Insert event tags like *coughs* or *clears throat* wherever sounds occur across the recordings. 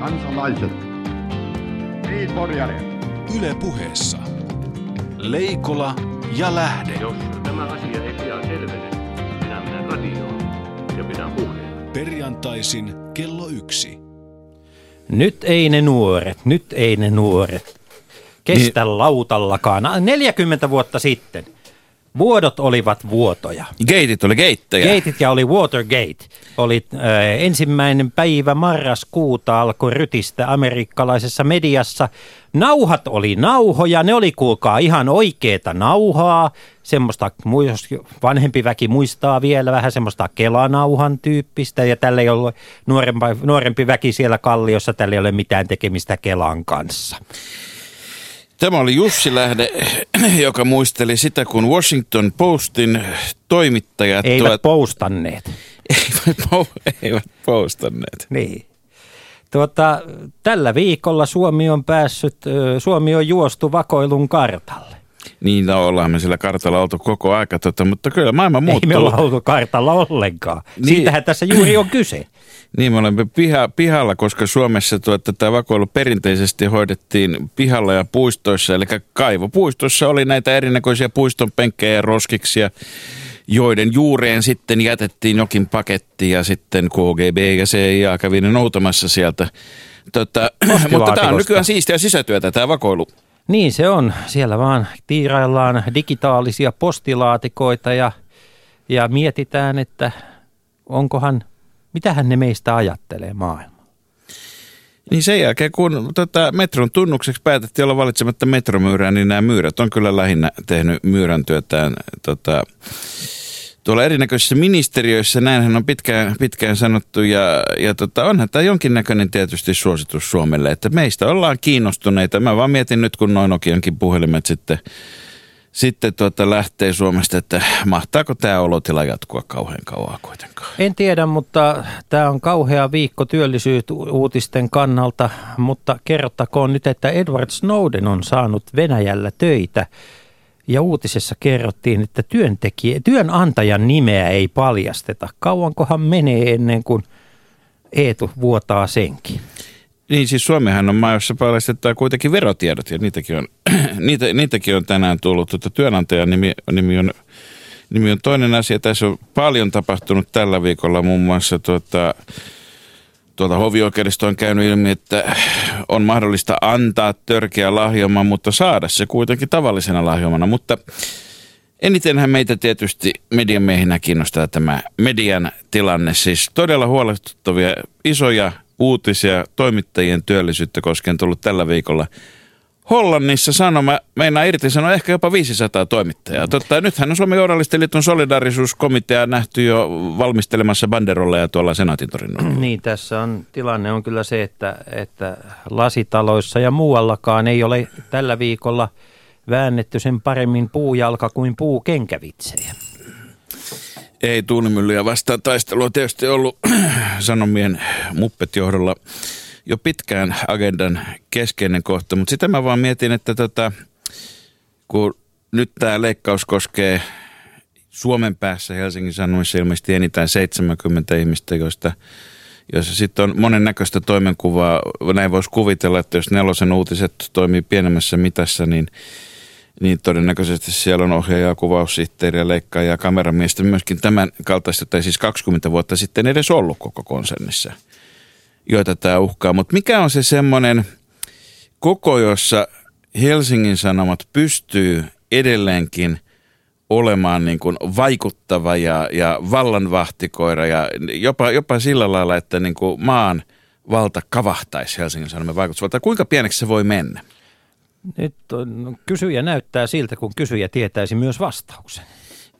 kansalaiset. Niin, Porjari. Yle puheessa. Leikola ja Lähde. Jos tämä asia ei pian selvene, minä menen radioon ja pidän puheen. Perjantaisin kello yksi. Nyt ei ne nuoret, nyt ei ne nuoret. Kestä niin. lautallakaan. 40 vuotta sitten. Vuodot olivat vuotoja. Geitit oli geittejä. Geitit ja oli Watergate. Oli äh, ensimmäinen päivä marraskuuta alkoi rytistä amerikkalaisessa mediassa. Nauhat oli nauhoja, ne oli kuulkaa ihan oikeeta nauhaa. Semmoista, jos vanhempi väki muistaa vielä vähän semmoista kelanauhan tyyppistä. Ja tällä ei ollut nuorempi, nuorempi väki siellä kalliossa, tällä ei ole mitään tekemistä Kelan kanssa. Tämä oli Jussi Lähde, *clears throat* joka muisteli sitä, kun Washington Postin toimittajat... Eivät tuot... postanneet. *laughs* Eivät, po- eivät postanneet. Niin. Tuota, tällä viikolla Suomi on päässyt, Suomi on juostu vakoilun kartalle. Niin, no, ollaan me sillä kartalla oltu koko aika, tota, mutta kyllä maailma muuttuu. Ei me olla oltu kartalla ollenkaan. Niin. Siitähän tässä juuri on kyse. *clears throat* Niin, me olemme piha, pihalla, koska Suomessa tuota, tämä vakoilu perinteisesti hoidettiin pihalla ja puistoissa. Eli kaivopuistossa oli näitä erinäköisiä puistonpenkkejä ja roskiksia, joiden juureen sitten jätettiin jokin paketti ja sitten KGB ja CIA kävi ne noutamassa sieltä. Tota, *clears throat* mutta tämä on nykyään siistiä sisätyötä, tämä vakoilu. Niin se on. Siellä vaan tiiraillaan digitaalisia postilaatikoita ja, ja mietitään, että onkohan, mitähän ne meistä ajattelee maailma. Niin sen jälkeen, kun tota, metron tunnukseksi päätettiin olla valitsematta metromyyrää, niin nämä myyrät on kyllä lähinnä tehnyt myyrän työtään tota, tuolla erinäköisissä ministeriöissä, näinhän on pitkään, pitkään sanottu, ja, ja tota, onhan tämä jonkinnäköinen tietysti suositus Suomelle, että meistä ollaan kiinnostuneita. Mä vaan mietin nyt, kun noin Nokiankin puhelimet sitten, sitten tuota lähtee Suomesta, että mahtaako tämä olotila jatkua kauhean kauan kuitenkaan? En tiedä, mutta tämä on kauhea viikko työllisyysuutisten kannalta, mutta kerrottakoon nyt, että Edward Snowden on saanut Venäjällä töitä – ja uutisessa kerrottiin, että työntekijä, työnantajan nimeä ei paljasteta. Kauankohan menee ennen kuin Eetu vuotaa senkin? Niin siis Suomihan on maa, jossa paljastetaan kuitenkin verotiedot ja niitäkin on, *clears throat* niitä, niitäkin on tänään tullut. Tuota, työnantajan nimi, nimi, on, nimi on toinen asia. Tässä on paljon tapahtunut tällä viikolla muun muassa tuota, tuolta hovioikeudesta on käynyt ilmi, että on mahdollista antaa törkeä lahjoma, mutta saada se kuitenkin tavallisena lahjomana. Mutta enitenhän meitä tietysti median miehinä kiinnostaa tämä median tilanne. Siis todella huolestuttavia isoja uutisia toimittajien työllisyyttä koskien tullut tällä viikolla – Hollannissa sanoma meinaa irtisanoa ehkä jopa 500 toimittajaa. Totta, nythän on Suomen journalistien liiton solidarisuuskomitea nähty jo valmistelemassa banderolleja tuolla Senaatin *clears throat* Niin, tässä on tilanne on kyllä se, että, että lasitaloissa ja muuallakaan ei ole tällä viikolla väännetty sen paremmin puujalka kuin puukenkävitsejä. Ei tuulimyllyjä vastaan taistelua tietysti ollut *clears throat* Sanomien muppet-johdolla jo pitkään agendan keskeinen kohta, mutta sitä mä vaan mietin, että tota, kun nyt tämä leikkaus koskee Suomen päässä Helsingin Sanomissa ilmeisesti enintään 70 ihmistä, joista jossa sitten on monennäköistä toimenkuvaa. Näin voisi kuvitella, että jos nelosen uutiset toimii pienemmässä mitassa, niin, niin todennäköisesti siellä on ohjaaja, kuvaussihteeri, leikkaaja ja kameramiestä myöskin tämän kaltaista, tai siis 20 vuotta sitten edes ollut koko konsernissa – joita tämä uhkaa. Mutta mikä on se semmoinen koko, jossa Helsingin Sanomat pystyy edelleenkin olemaan niin kuin vaikuttava ja, ja vallanvahtikoira ja jopa, jopa sillä lailla, että niin kuin maan valta kavahtaisi Helsingin Sanomien vaikutusvalta. Kuinka pieneksi se voi mennä? Nyt on, kysyjä näyttää siltä, kun kysyjä tietäisi myös vastauksen.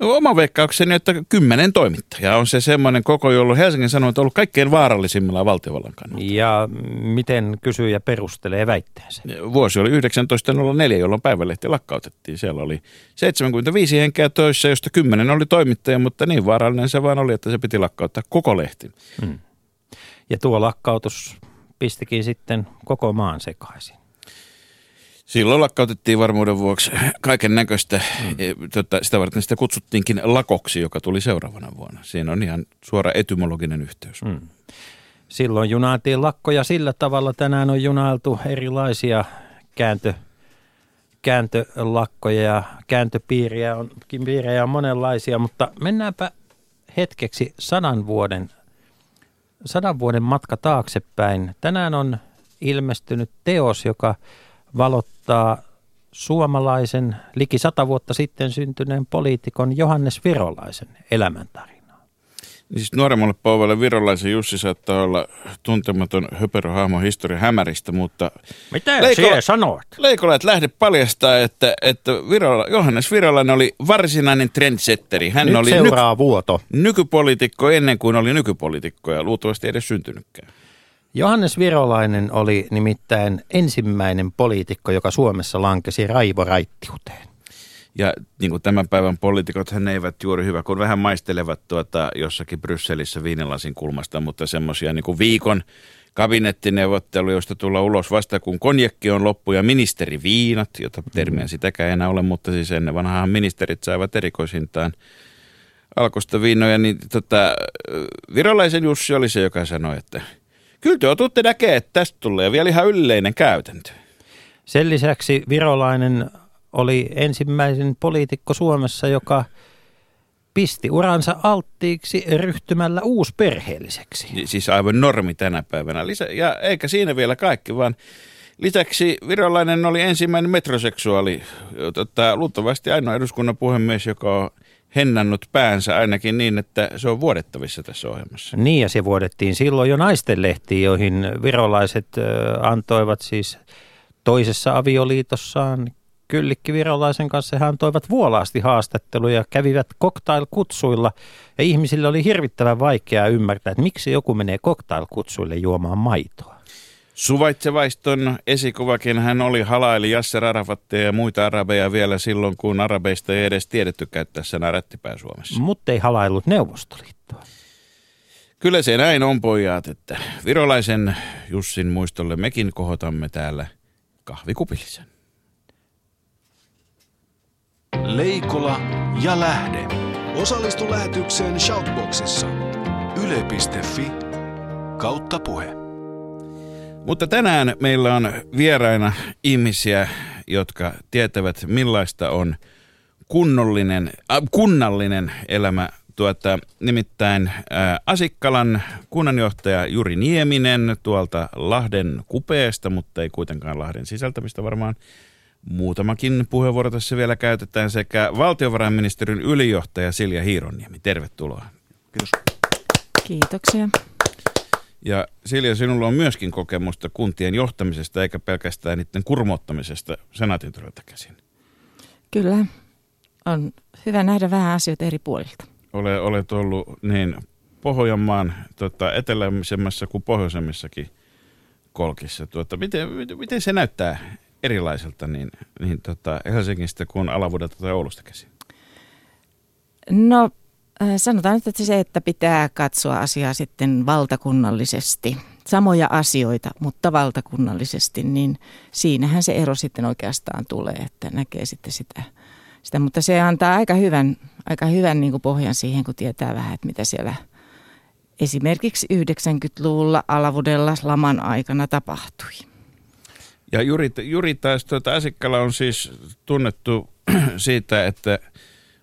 Oma veikkaukseni, että kymmenen toimittajaa on se semmoinen koko, jolloin Helsingin Sanomat on ollut kaikkein vaarallisimmilla valtiovallan kannalta. Ja miten kysyjä perustelee väitteensä? Vuosi oli 1904, jolloin päivälehti lakkautettiin. Siellä oli 75 henkeä töissä, josta kymmenen oli toimittaja, mutta niin vaarallinen se vaan oli, että se piti lakkauttaa koko lehti. Hmm. Ja tuo lakkautus pistikin sitten koko maan sekaisin. Silloin lakkautettiin varmuuden vuoksi kaiken näköistä. Mm. E, tota, sitä varten sitä kutsuttiinkin lakoksi, joka tuli seuraavana vuonna. Siinä on ihan suora etymologinen yhteys. Mm. silloin junailtiin lakkoja sillä tavalla. Tänään on junailtu erilaisia kääntö, kääntölakkoja ja kääntöpiiriä on, piirejä on monenlaisia, mutta mennäänpä hetkeksi sadan vuoden, sadan vuoden matka taaksepäin. Tänään on ilmestynyt teos, joka valottaa suomalaisen liki sata vuotta sitten syntyneen poliitikon Johannes Virolaisen elämäntarinaa. Siis nuoremmalle polvelle virolaisen Jussi saattaa olla tuntematon höperöhahmo historian hämäristä, mutta... Mitä Leikola, sinä sanot? Leikola, että lähde paljastaa, että, että Virola, Johannes Virolainen oli varsinainen trendsetteri. Hän Nyt oli seuraa nyky- vuoto. nykypoliitikko ennen kuin oli nykypoliitikko ja luultavasti edes syntynytkään. Johannes Virolainen oli nimittäin ensimmäinen poliitikko, joka Suomessa lankesi raivoraittiuteen. Ja niin kuin tämän päivän poliitikot, hän eivät juuri hyvä, kun vähän maistelevat tuota jossakin Brysselissä viinilasin kulmasta, mutta semmoisia niin viikon kabinettineuvotteluja, joista tulla ulos vasta kun konjekki on loppu ja ministeriviinat, jota termiä sitäkään ei enää ole, mutta siis ennen vanhaan ministerit saivat erikoisintaan alkosta viinoja, niin tota, virolaisen Jussi oli se, joka sanoi, että – Kyllä te otutte näkee, että tästä tulee vielä ihan yleinen käytäntö. Sen lisäksi virolainen oli ensimmäisen poliitikko Suomessa, joka pisti uransa alttiiksi ryhtymällä uusperheelliseksi. Siis aivan normi tänä päivänä. Lisä, ja eikä siinä vielä kaikki, vaan lisäksi virolainen oli ensimmäinen metroseksuaali, tota, luultavasti ainoa eduskunnan puhemies, joka on hennannut päänsä ainakin niin, että se on vuodettavissa tässä ohjelmassa. Niin ja se vuodettiin silloin jo naistenlehtiin, joihin virolaiset antoivat siis toisessa avioliitossaan Kyllikki Virolaisen kanssa he antoivat vuolaasti haastatteluja, kävivät cocktail-kutsuilla ja ihmisille oli hirvittävän vaikeaa ymmärtää, että miksi joku menee cocktail-kutsuille juomaan maitoa. Suvaitsevaiston esikuvakin hän oli halaili Jasser Arafatteja ja muita arabeja vielä silloin, kun arabeista ei edes tiedetty käyttää sanaa rättipää Suomessa. Mutta ei halaillut Neuvostoliittoa. Kyllä se näin on pojat, että virolaisen Jussin muistolle mekin kohotamme täällä kahvikupillisen. Leikola ja lähde. Osallistu lähetykseen Shoutboxissa. Yle.fi kautta puhe. Mutta tänään meillä on vieraina ihmisiä, jotka tietävät millaista on kunnollinen, äh, kunnallinen elämä. Tuota, nimittäin äh, Asikkalan kunnanjohtaja Juri Nieminen tuolta Lahden kupeesta, mutta ei kuitenkaan Lahden sisältämistä varmaan. Muutamakin puheenvuoro tässä vielä käytetään sekä valtiovarainministeriön ylijohtaja Silja Hiironiemi. Tervetuloa. Kiitos. Kiitoksia. Ja Silja, sinulla on myöskin kokemusta kuntien johtamisesta eikä pelkästään niiden kurmottamisesta senaatin käsin. Kyllä. On hyvä nähdä vähän asioita eri puolilta. Ole, olet ollut niin Pohjanmaan tota, eteläisemmässä kuin pohjoisemmissakin kolkissa. Tuota, miten, miten se näyttää erilaiselta niin, niin tota, Helsingistä kuin Alavuudelta tai Oulusta käsin? No sanotaan nyt, että se, että pitää katsoa asiaa sitten valtakunnallisesti, samoja asioita, mutta valtakunnallisesti, niin siinähän se ero sitten oikeastaan tulee, että näkee sitten sitä. sitä. Mutta se antaa aika hyvän, aika hyvän niin kuin pohjan siihen, kun tietää vähän, että mitä siellä esimerkiksi 90-luvulla Alavudella laman aikana tapahtui. Ja Juri, Juri taas tuota, Asikkala on siis tunnettu *clears throat* siitä, että –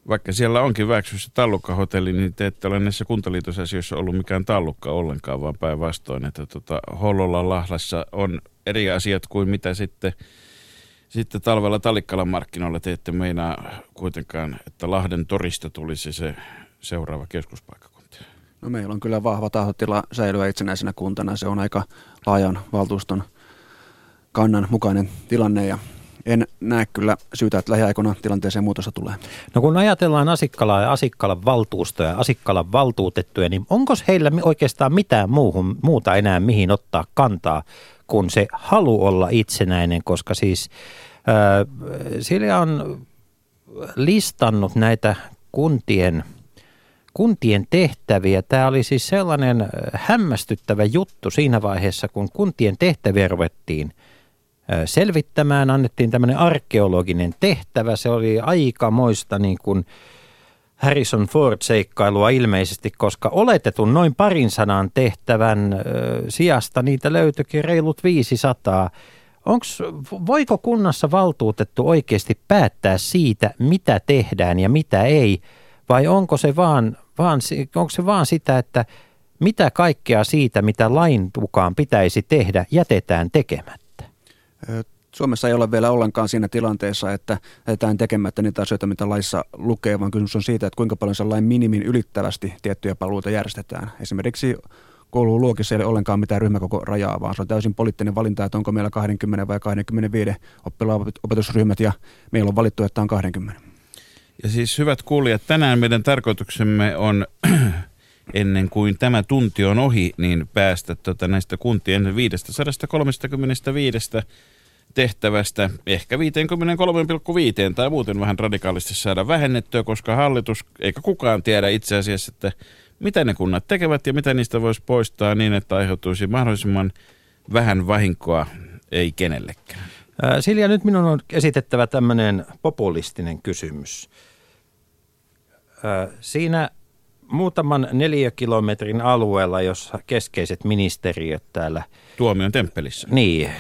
vaikka siellä onkin Väksyssä tallukkahotelli, niin te ette ole näissä kuntaliitosasioissa ollut mikään tallukka ollenkaan, vaan päinvastoin, että tota, Hollolla Lahlassa on eri asiat kuin mitä sitten, sitten talvella Talikkalan markkinoilla te ette meinaa kuitenkaan, että Lahden torista tulisi se seuraava keskuspaikkakunta. No meillä on kyllä vahva tahtotila säilyä itsenäisenä kuntana. Se on aika laajan valtuuston kannan mukainen tilanne ja en näe kyllä syytä, että lähiaikoina tilanteeseen muutosta tulee. No kun ajatellaan Asikkalaa ja Asikkalan valtuustoja ja Asikkalan valtuutettuja, niin onko heillä oikeastaan mitään muuhun, muuta enää mihin ottaa kantaa, kun se halu olla itsenäinen, koska siis äh, Silja on listannut näitä kuntien kuntien tehtäviä. Tämä oli siis sellainen hämmästyttävä juttu siinä vaiheessa, kun kuntien tehtäviä ruvettiin – selvittämään. Annettiin tämmöinen arkeologinen tehtävä. Se oli aikamoista niin kuin Harrison Ford-seikkailua ilmeisesti, koska oletetun noin parin sanan tehtävän sijasta niitä löytyikin reilut 500. Onks, voiko kunnassa valtuutettu oikeasti päättää siitä, mitä tehdään ja mitä ei, vai onko se vaan, vaan, onko se vaan sitä, että mitä kaikkea siitä, mitä lain mukaan pitäisi tehdä, jätetään tekemättä? Suomessa ei ole vielä ollenkaan siinä tilanteessa, että jätetään tekemättä niitä asioita, mitä laissa lukee, vaan kysymys on siitä, että kuinka paljon sen lain minimin ylittävästi tiettyjä palveluita järjestetään. Esimerkiksi koululuokissa ei ole ollenkaan mitään ryhmäkoko rajaa, vaan se on täysin poliittinen valinta, että onko meillä 20 vai 25 oppilaan opetusryhmät, ja meillä on valittu, että on 20. Ja siis hyvät kuulijat, tänään meidän tarkoituksemme on *clears throat* ennen kuin tämä tunti on ohi, niin päästä tota näistä kuntien 535 tehtävästä ehkä 53,5 tai muuten vähän radikaalisti saada vähennettyä, koska hallitus eikä kukaan tiedä itse asiassa, että mitä ne kunnat tekevät ja mitä niistä voisi poistaa niin, että aiheutuisi mahdollisimman vähän vahinkoa ei kenellekään. Silja, nyt minun on esitettävä tämmöinen populistinen kysymys. Siinä muutaman neliökilometrin alueella, jossa keskeiset ministeriöt täällä... Tuomion temppelissä. Niin,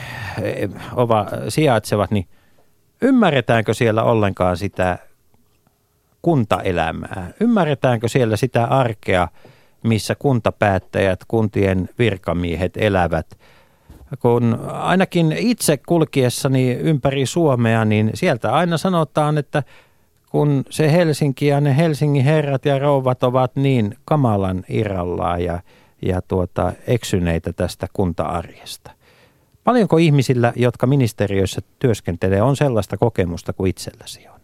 ova, sijaitsevat, niin ymmärretäänkö siellä ollenkaan sitä kuntaelämää? Ymmärretäänkö siellä sitä arkea, missä kuntapäättäjät, kuntien virkamiehet elävät? Kun ainakin itse kulkiessani ympäri Suomea, niin sieltä aina sanotaan, että – kun se Helsinki ja ne Helsingin herrat ja rouvat ovat niin kamalan irrallaan ja, ja tuota, eksyneitä tästä kunta-arjesta. Paljonko ihmisillä, jotka ministeriöissä työskentelee, on sellaista kokemusta kuin itselläsi on?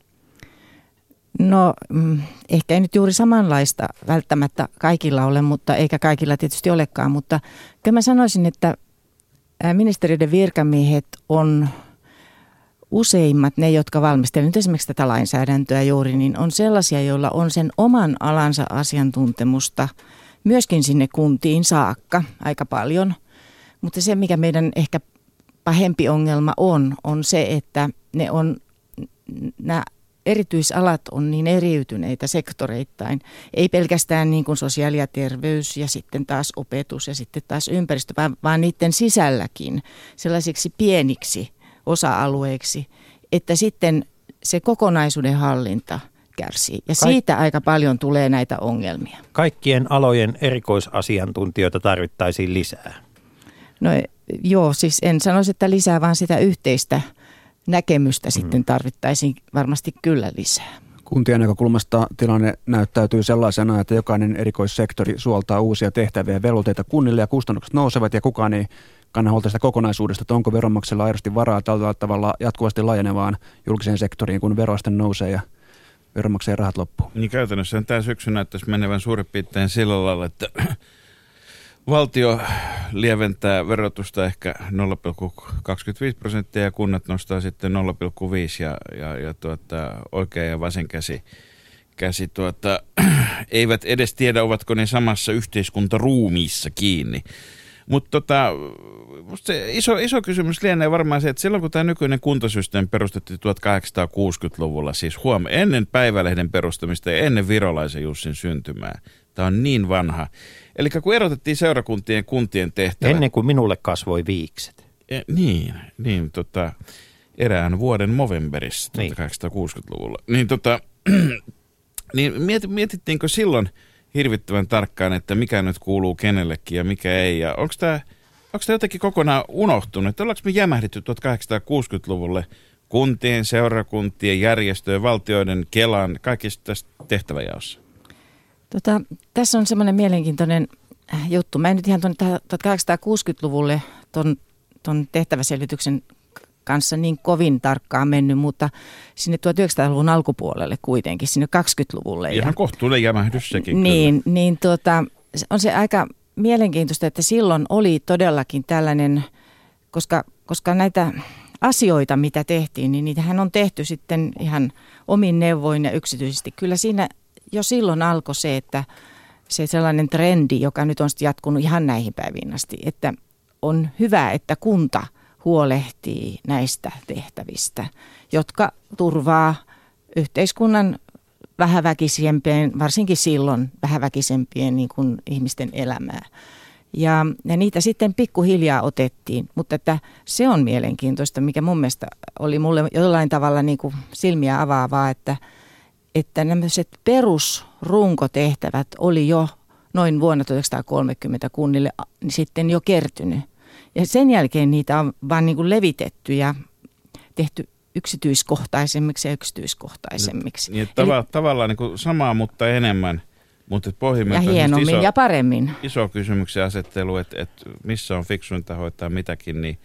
No mm, ehkä ei nyt juuri samanlaista välttämättä kaikilla ole, mutta eikä kaikilla tietysti olekaan, mutta kyllä mä sanoisin, että ministeriöiden virkamiehet on useimmat ne, jotka valmistelevat esimerkiksi tätä lainsäädäntöä juuri, niin on sellaisia, joilla on sen oman alansa asiantuntemusta myöskin sinne kuntiin saakka aika paljon. Mutta se, mikä meidän ehkä pahempi ongelma on, on se, että ne on, nämä erityisalat on niin eriytyneitä sektoreittain. Ei pelkästään niin kuin sosiaali- ja terveys ja sitten taas opetus ja sitten taas ympäristö, vaan, vaan niiden sisälläkin sellaisiksi pieniksi – osa-alueeksi, että sitten se kokonaisuuden hallinta kärsii. Ja siitä aika paljon tulee näitä ongelmia. Kaikkien alojen erikoisasiantuntijoita tarvittaisiin lisää. No joo, siis en sanoisi, että lisää, vaan sitä yhteistä näkemystä mm. sitten tarvittaisiin varmasti kyllä lisää. Kuntien näkökulmasta tilanne näyttäytyy sellaisena, että jokainen erikoissektori suoltaa uusia tehtäviä ja velvoitteita kunnille ja kustannukset nousevat ja kukaan ei kanna huolta sitä kokonaisuudesta, että onko veronmaksajalla aidosti varaa tällä tavalla jatkuvasti laajenevaan julkiseen sektoriin, kun veroaste nousee ja veronmaksajien rahat loppuu. Niin käytännössä tämä syksy näyttäisi menevän suurin piirtein sillä lailla, että valtio lieventää verotusta ehkä 0,25 prosenttia ja kunnat nostaa sitten 0,5 ja, ja, ja tuota, oikea ja vasen käsi, käsi tuota, *clears throat* eivät edes tiedä, ovatko ne samassa yhteiskuntaruumiissa kiinni. Mutta tota, se iso, iso kysymys lienee varmaan se, että silloin kun tämä nykyinen kuntasysteemi perustettiin 1860-luvulla, siis huom- ennen päivälehden perustamista ja ennen virolaisen Jussin syntymää, tämä on niin vanha. Eli kun erotettiin seurakuntien kuntien tehtävät. Ennen kuin minulle kasvoi viikset. E, niin, niin tota, erään vuoden Movemberissa niin. 1860-luvulla. Niin, tota, *clears throat* niin mietittiinkö silloin – hirvittävän tarkkaan, että mikä nyt kuuluu kenellekin ja mikä ei. Ja onko tämä onko tämä jotenkin kokonaan unohtunut? Ollaanko me jämähdetty 1860-luvulle kuntien, seurakuntien, järjestöjen, valtioiden, Kelan, kaikista tästä tehtäväjaossa? Tota, tässä on semmoinen mielenkiintoinen äh, juttu. Mä en nyt ihan tuonne 1860-luvulle ton, ton tehtäväselvityksen kanssa niin kovin tarkkaan mennyt, mutta sinne 1900-luvun alkupuolelle kuitenkin, sinne 20-luvulle. Ihan ja, kohtuullinen jämähdys sekin. Niin, kyllä. niin tuota, on se aika mielenkiintoista, että silloin oli todellakin tällainen, koska, koska näitä asioita, mitä tehtiin, niin niitähän on tehty sitten ihan omin neuvoin ja yksityisesti. Kyllä siinä jo silloin alkoi se, että se sellainen trendi, joka nyt on sitten jatkunut ihan näihin päiviin asti, että on hyvä, että kunta – huolehtii näistä tehtävistä, jotka turvaa yhteiskunnan vähäväkisempien, varsinkin silloin vähäväkisempien niin kuin ihmisten elämää. Ja, ja niitä sitten pikkuhiljaa otettiin, mutta että se on mielenkiintoista, mikä mun mielestä oli mulle jollain tavalla niin kuin silmiä avaavaa, että, että nämä perusrunkotehtävät oli jo noin vuonna 1930 kunnille sitten jo kertynyt. Ja sen jälkeen niitä on vaan niin kuin levitetty ja tehty yksityiskohtaisemmiksi ja yksityiskohtaisemmiksi. Niin, tava- Eli, tavallaan niin kuin samaa, mutta enemmän. Mutta ja hienommin iso, ja paremmin. Iso kysymyksen asettelu, että, että missä on fiksuinta hoitaa mitäkin, niin,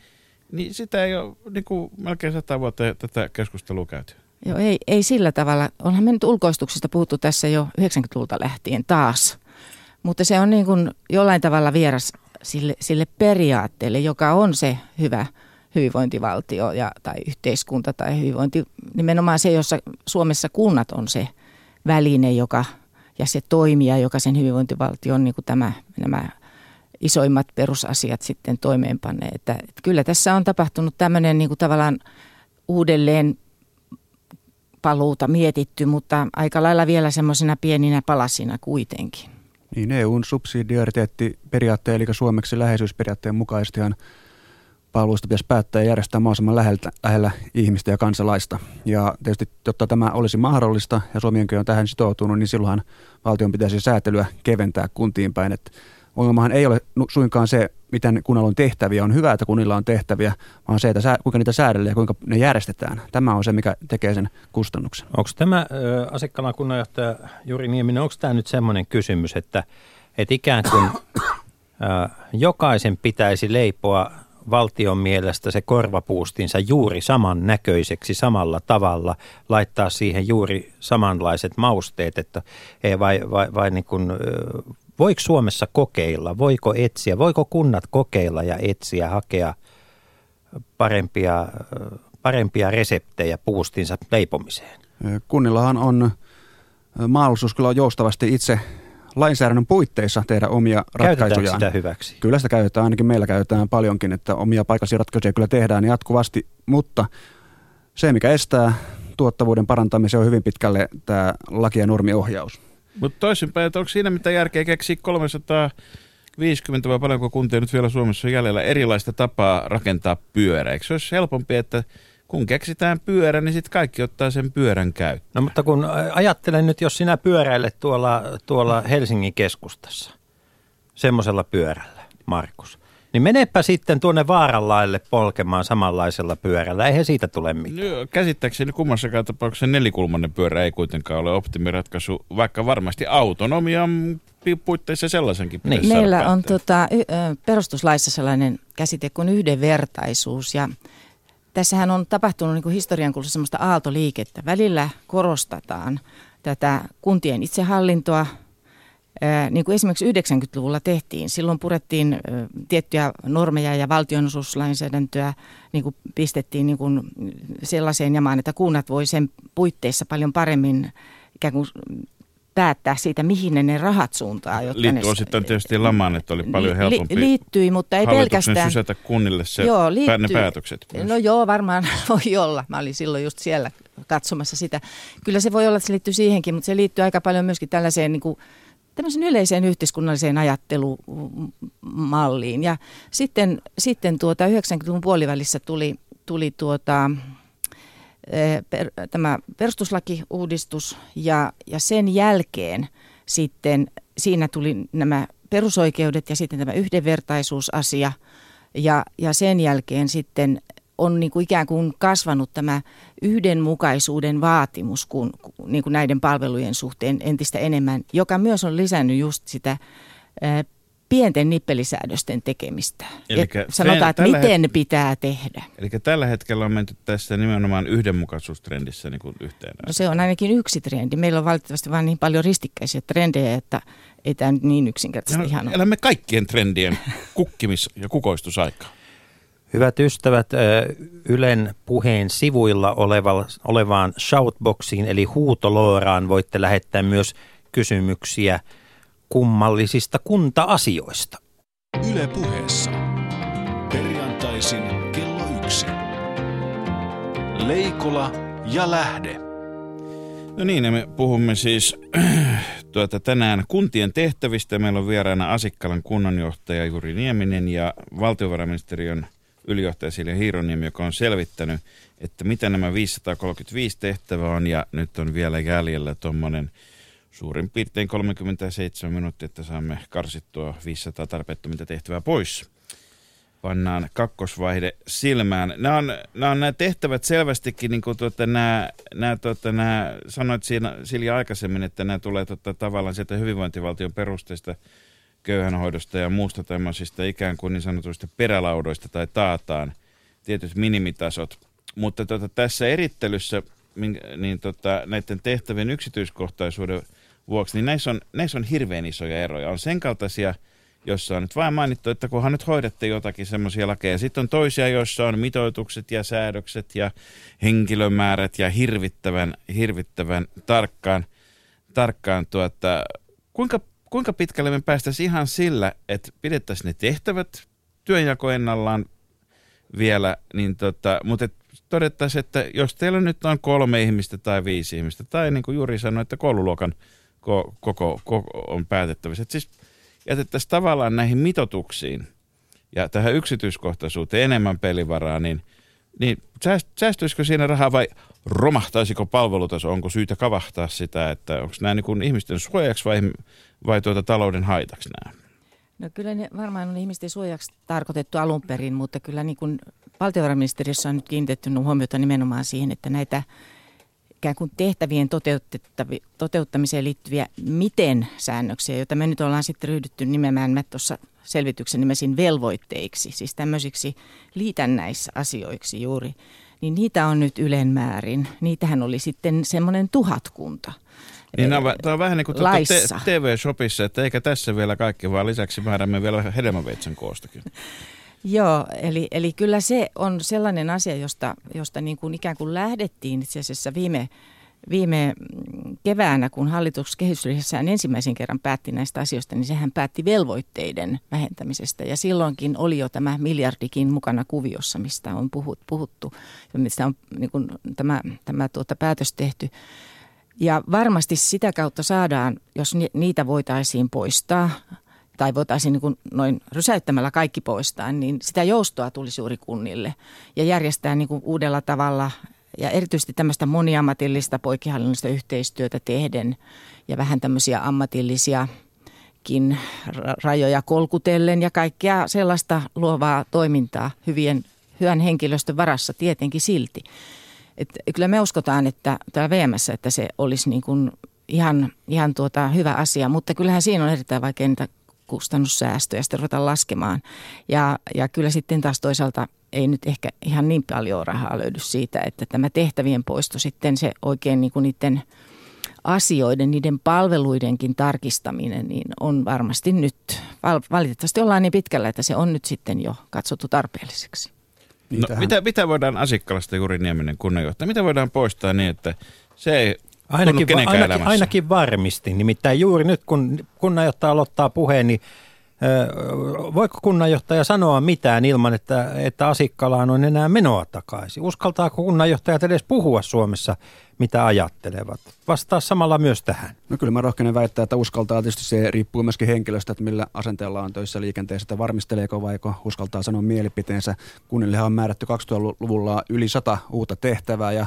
niin sitä ei ole niin kuin melkein sata vuotta tätä keskustelua käyty. Joo, ei, ei sillä tavalla. Onhan me nyt ulkoistuksista puhuttu tässä jo 90-luvulta lähtien taas. Mutta se on niin kuin jollain tavalla vieras sille, sille periaatteelle, joka on se hyvä hyvinvointivaltio ja, tai yhteiskunta tai hyvinvointi. Nimenomaan se, jossa Suomessa kunnat on se väline joka, ja se toimija, joka sen hyvinvointivaltion niin kuin tämä, nämä isoimmat perusasiat sitten toimeenpanee. Että, että kyllä tässä on tapahtunut tämmöinen niin kuin tavallaan uudelleen paluuta mietitty, mutta aika lailla vielä semmoisena pieninä palasina kuitenkin. Niin EUn subsidiariteettiperiaatteen, eli suomeksi läheisyysperiaatteen mukaisestihan palveluista pitäisi päättää ja järjestää mahdollisimman lähellä, lähellä ihmistä ja kansalaista. Ja tietysti, jotta tämä olisi mahdollista ja Suomienkin on tähän sitoutunut, niin silloinhan valtion pitäisi säätelyä keventää kuntiin päin. Että ongelmahan ei ole suinkaan se, miten kunnalla on tehtäviä. On hyvä, että kunnilla on tehtäviä, vaan se, että kuinka niitä säädellään ja kuinka ne järjestetään. Tämä on se, mikä tekee sen kustannuksen. Onko tämä Asekkalan kunnanjohtaja Juri Nieminen, onko tämä nyt semmoinen kysymys, että, että ikään kuin jokaisen pitäisi leipoa valtion mielestä se korvapuustinsa juuri saman näköiseksi samalla tavalla, laittaa siihen juuri samanlaiset mausteet, että vai, vai, vai niin kuin, voiko Suomessa kokeilla, voiko etsiä, voiko kunnat kokeilla ja etsiä, hakea parempia, parempia reseptejä puustinsa leipomiseen? Kunnillahan on mahdollisuus kyllä joustavasti itse lainsäädännön puitteissa tehdä omia ratkaisuja. sitä hyväksi? Kyllä sitä käytetään, ainakin meillä käytetään paljonkin, että omia paikallisia ratkaisuja kyllä tehdään jatkuvasti, mutta se mikä estää tuottavuuden parantamisen on hyvin pitkälle tämä laki- ja normiohjaus. Mutta toisinpäin, että onko siinä mitä järkeä keksiä 350 vai paljonko kuntia nyt vielä Suomessa on jäljellä erilaista tapaa rakentaa pyörä? Eikö se olisi helpompi, että kun keksitään pyörä, niin sitten kaikki ottaa sen pyörän käyttöön. No mutta kun ajattelen nyt, jos sinä pyöräilet tuolla, tuolla Helsingin keskustassa, semmoisella pyörällä, Markus, niin menepä sitten tuonne vaaranlaille polkemaan samanlaisella pyörällä. Eihän siitä tule mitään. No, käsittääkseni kummassakaan tapauksessa nelikulmainen pyörä ei kuitenkaan ole optimiratkaisu, vaikka varmasti autonomia puitteissa sellaisenkin niin. Meillä on tota, perustuslaissa sellainen käsite kuin yhdenvertaisuus ja tässähän on tapahtunut niin kuin historian kulussa sellaista aaltoliikettä. Välillä korostetaan tätä kuntien itsehallintoa, niin kuin esimerkiksi 90-luvulla tehtiin. Silloin purettiin tiettyjä normeja ja valtionosuuslainsäädäntöä niin kuin pistettiin niin kuin sellaiseen jamaan, että kunnat voi sen puitteissa paljon paremmin ikään kuin päättää siitä, mihin ne, ne rahat suuntaa. Liittyy sitten tietysti lamaan, että oli paljon helpompi li, liittyi, mutta ei pelkästään. sysätä kunnille se, joo, liittyy, ne päätökset. Myös. No joo, varmaan *laughs* voi olla. Mä olin silloin just siellä katsomassa sitä. Kyllä se voi olla, että se liittyy siihenkin, mutta se liittyy aika paljon myöskin tällaiseen niin kuin, tämmöisen yleiseen yhteiskunnalliseen ajattelumalliin. Ja sitten, sitten tuota 90-luvun puolivälissä tuli, tuli tuota, per, tämä perustuslakiuudistus ja, ja sen jälkeen sitten siinä tuli nämä perusoikeudet ja sitten tämä yhdenvertaisuusasia. Ja, ja sen jälkeen sitten on niin kuin ikään kuin kasvanut tämä yhdenmukaisuuden vaatimus kun, niin kuin näiden palvelujen suhteen entistä enemmän, joka myös on lisännyt just sitä pienten nippelisäädösten tekemistä. Elikkä sanotaan, että miten het- pitää tehdä. Eli tällä hetkellä on menty tässä nimenomaan yhdenmukaisuustrendissä niin kuin yhteen. No se on ainakin yksi trendi. Meillä on valitettavasti vain niin paljon ristikkäisiä trendejä, että ei tämä nyt niin yksinkertaisesti no, ihan ole. Elämme kaikkien trendien kukkimis- ja kukoistusaikaa. Hyvät ystävät, Ylen puheen sivuilla olevaan shoutboxiin eli huutolooraan voitte lähettää myös kysymyksiä – kummallisista kunta-asioista. Yle puheessa. Perjantaisin kello yksi. Leikola ja Lähde. No niin, ja me puhumme siis *clears throat* tuota, tänään kuntien tehtävistä. Meillä on vieraana Asikkalan kunnanjohtaja Juri Nieminen ja valtiovarainministeriön ylijohtaja Silja Hiironiemi, joka on selvittänyt, että mitä nämä 535 tehtävää on, ja nyt on vielä jäljellä tuommoinen suurin piirtein 37 minuuttia, että saamme karsittua 500 tarpeettominta tehtävää pois pannaan kakkosvaihde silmään. Nämä on, nämä, on nämä tehtävät selvästikin, niin kuin tuota, nämä, nämä, tuota, nämä, sanoit siinä Silja aikaisemmin, että nämä tulee tuota, tavallaan sieltä hyvinvointivaltion perusteista, köyhänhoidosta ja muusta tämmöisistä ikään kuin niin sanotuista perälaudoista tai taataan tietyt minimitasot. Mutta tuota, tässä erittelyssä niin tuota, näiden tehtävien yksityiskohtaisuuden vuoksi, niin näissä on, näissä on hirveän isoja eroja. On sen kaltaisia – jossa on nyt vain mainittu, että kunhan nyt hoidatte jotakin semmoisia lakeja. Sitten on toisia, joissa on mitoitukset ja säädökset ja henkilömäärät ja hirvittävän, hirvittävän tarkkaan, tarkkaan tuota, kuinka, kuinka pitkälle me päästäisiin ihan sillä, että pidettäisiin ne tehtävät työnjako ennallaan vielä, niin tota, mutta et todettaisiin, että jos teillä nyt on kolme ihmistä tai viisi ihmistä, tai niin kuin Juri sanoi, että koululuokan koko, koko, koko on päätettävissä. Että siis jätettäisiin tavallaan näihin mitotuksiin ja tähän yksityiskohtaisuuteen enemmän pelivaraa, niin, niin säästyisikö siinä rahaa vai romahtaisiko palvelutaso? Onko syytä kavahtaa sitä, että onko nämä niin ihmisten suojaksi vai, vai tuota talouden haitaksi nämä? No kyllä ne varmaan on ihmisten suojaksi tarkoitettu alun perin, mutta kyllä niin kuin valtiovarainministeriössä on nyt kiinnitetty huomiota nimenomaan siihen, että näitä ikään kuin tehtävien toteuttamiseen liittyviä miten säännöksiä, joita me nyt ollaan sitten ryhdytty nimemään mä tuossa selvityksen nimesin velvoitteiksi, siis tämmöisiksi liitännäisasioiksi juuri, niin niitä on nyt ylen määrin. Niitähän oli sitten semmoinen tuhatkunta. Niin on, tämä on vähän niin kuin TV-shopissa, että eikä tässä vielä kaikki, vaan lisäksi määrämme vielä hedelmäveitsen koostakin. *laughs* Joo, eli, eli kyllä se on sellainen asia, josta, josta niin kuin ikään kuin lähdettiin itse asiassa viime, viime keväänä, kun hallitus kehysriihessään ensimmäisen kerran päätti näistä asioista, niin sehän päätti velvoitteiden vähentämisestä. Ja silloinkin oli jo tämä miljardikin mukana kuviossa, mistä on puhut, puhuttu mistä on niin kuin tämä, tämä tuota päätös tehty. Ja varmasti sitä kautta saadaan, jos niitä voitaisiin poistaa, tai voitaisiin niin kuin noin rysäyttämällä kaikki poistaa, niin sitä joustoa tulisi juuri kunnille ja järjestää niin kuin uudella tavalla ja erityisesti tämmöistä moniammatillista poikkihallinnollista yhteistyötä tehden ja vähän tämmöisiä ammatillisiakin rajoja kolkutellen ja kaikkea sellaista luovaa toimintaa hyvien, hyvän henkilöstön varassa tietenkin silti. Et kyllä me uskotaan, että täällä VMssä, että se olisi niin kuin ihan, ihan tuota hyvä asia, mutta kyllähän siinä on erittäin vaikea niitä kustannussäästöjä sitten ruveta laskemaan. Ja, ja kyllä sitten taas toisaalta ei nyt ehkä ihan niin paljon rahaa löydy siitä, että tämä tehtävien poisto sitten se oikein niin kuin niiden asioiden, niiden palveluidenkin tarkistaminen, niin on varmasti nyt, valitettavasti ollaan niin pitkällä, että se on nyt sitten jo katsottu tarpeelliseksi. No, mitä, mitä voidaan Asikkalasta Juri Nieminen kunnanjohtaja, mitä voidaan poistaa niin, että se ei Ainakin, ainakin, ainakin varmisti. Nimittäin juuri nyt, kun kunnanjohtaja aloittaa puheen, niin voiko kunnanjohtaja sanoa mitään ilman, että, että Asikkalaan on enää menoa takaisin? Uskaltaako kunnanjohtajat edes puhua Suomessa, mitä ajattelevat? Vastaa samalla myös tähän. No kyllä mä rohkenen väittää, että uskaltaa. Tietysti se riippuu myöskin henkilöstä, että millä asenteella on töissä liikenteessä, että varmisteleeko vai uskaltaa sanoa mielipiteensä. Kunnillehan on määrätty 2000-luvulla yli sata uutta tehtävää ja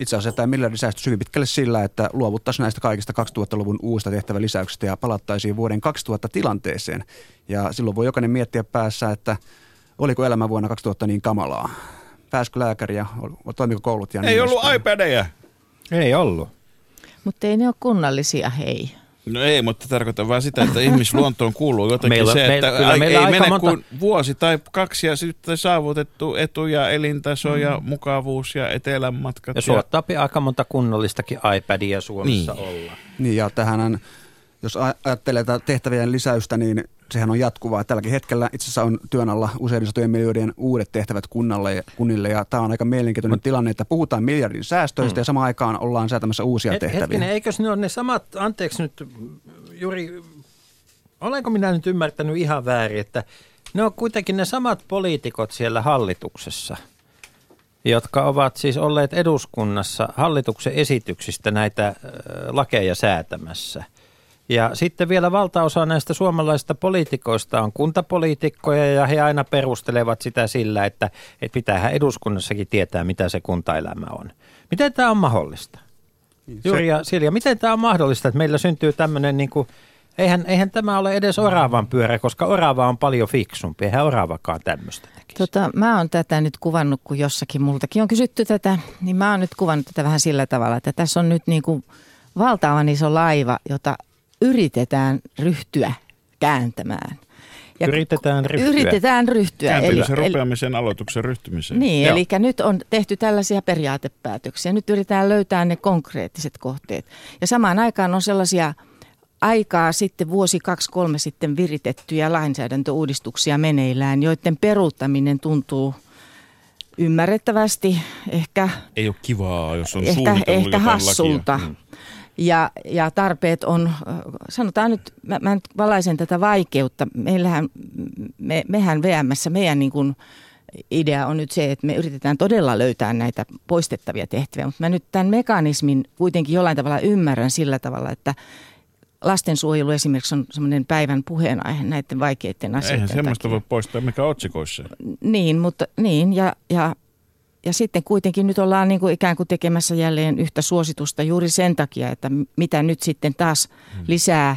itse asiassa tämä miljardi säästyisi hyvin pitkälle sillä, että luovuttaisiin näistä kaikista 2000-luvun uusista tehtävälisäyksistä ja palattaisiin vuoden 2000 tilanteeseen. Ja silloin voi jokainen miettiä päässä, että oliko elämä vuonna 2000 niin kamalaa. Pääskö lääkäri ja toimiko koulut ja niin Ei niin ollut iPadeja. Ei ollut. Mutta ei ne ole kunnallisia, hei. No ei, mutta tarkoitan vaan sitä, että ihmisluontoon kuuluu jotenkin meillä, se, että meillä, meillä ei mene monta... kuin vuosi tai kaksi ja sitten saavutettu etu ja elintaso mm. ja mukavuus ja etelänmatkat. Ja suottaapi aika monta kunnallistakin iPadia Suomessa niin. olla. Niin ja tähän jos ajattelee tätä tehtävien lisäystä, niin sehän on jatkuvaa. Tälläkin hetkellä itse asiassa on työn alla useiden satojen miljoonien uudet tehtävät kunnalle, kunnille ja tämä on aika mielenkiintoinen Mut, tilanne, että puhutaan miljardin säästöistä mm. ja samaan aikaan ollaan säätämässä uusia Et, tehtäviä. Hetkinen, eikös ne ole ne samat, anteeksi nyt Juri, olenko minä nyt ymmärtänyt ihan väärin, että ne on kuitenkin ne samat poliitikot siellä hallituksessa, jotka ovat siis olleet eduskunnassa hallituksen esityksistä näitä lakeja säätämässä. Ja sitten vielä valtaosa näistä suomalaisista poliitikoista on kuntapoliitikkoja ja he aina perustelevat sitä sillä, että, että pitäähän eduskunnassakin tietää, mitä se kuntaelämä on. Miten tämä on mahdollista? Juri ja Silja, miten tämä on mahdollista, että meillä syntyy tämmöinen niin kuin, eihän, eihän tämä ole edes oravan pyörä, koska orava on paljon fiksumpi, eihän oravakaan tämmöistä tekisi. Tota, mä oon tätä nyt kuvannut, kun jossakin multakin on kysytty tätä, niin mä oon nyt kuvannut tätä vähän sillä tavalla, että tässä on nyt niin kuin valtavan iso laiva, jota yritetään ryhtyä kääntämään. Ja Yritetään ryhtyä. Yritetään ryhtyä. Kääntymisen rupeamisen aloituksen ryhtymiseen. Niin, Joo. eli nyt on tehty tällaisia periaatepäätöksiä. Nyt yritetään löytää ne konkreettiset kohteet. Ja samaan aikaan on sellaisia aikaa sitten, vuosi, kaksi, kolme sitten viritettyjä lainsäädäntöuudistuksia meneillään, joiden peruuttaminen tuntuu ymmärrettävästi ehkä Ei ole kivaa, jos on ehkä, suunnitellut ehkä hassulta. lakia. Ja, ja tarpeet on, sanotaan nyt, mä, mä nyt valaisen tätä vaikeutta. Meillähän, me, mehän VMssä, meidän niin kuin idea on nyt se, että me yritetään todella löytää näitä poistettavia tehtäviä, mutta mä nyt tämän mekanismin kuitenkin jollain tavalla ymmärrän sillä tavalla, että lastensuojelu esimerkiksi on semmoinen päivän puheenaihe näiden vaikeiden asioiden Eihän semmoista takia. voi poistaa mikä otsikoissa. Niin, mutta niin ja, ja, ja sitten kuitenkin nyt ollaan niin kuin ikään kuin tekemässä jälleen yhtä suositusta juuri sen takia, että mitä nyt sitten taas lisää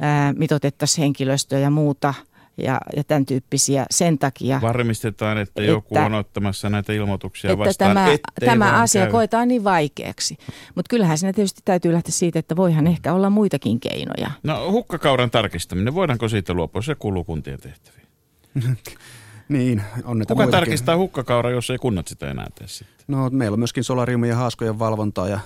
ää, mitotettaisiin henkilöstöä ja muuta ja, ja tämän tyyppisiä sen takia. Varmistetaan, että, Että- joku on ottamassa näitä ilmoituksia että vastaan, tämä, tämä asia käy. koetaan niin vaikeaksi. Mutta kyllähän siinä tietysti täytyy lähteä siitä, että voihan ehkä olla muitakin keinoja. No hukkakauran tarkistaminen, voidaanko siitä luopua? Se kuuluu kuntien tehtäviin. *laughs* Niin, on näitä Kuka muitakin. tarkistaa hukkakaura, jos ei kunnat sitä enää tee sitten? No, meillä on myöskin solariumin ja haaskojen valvontaa ja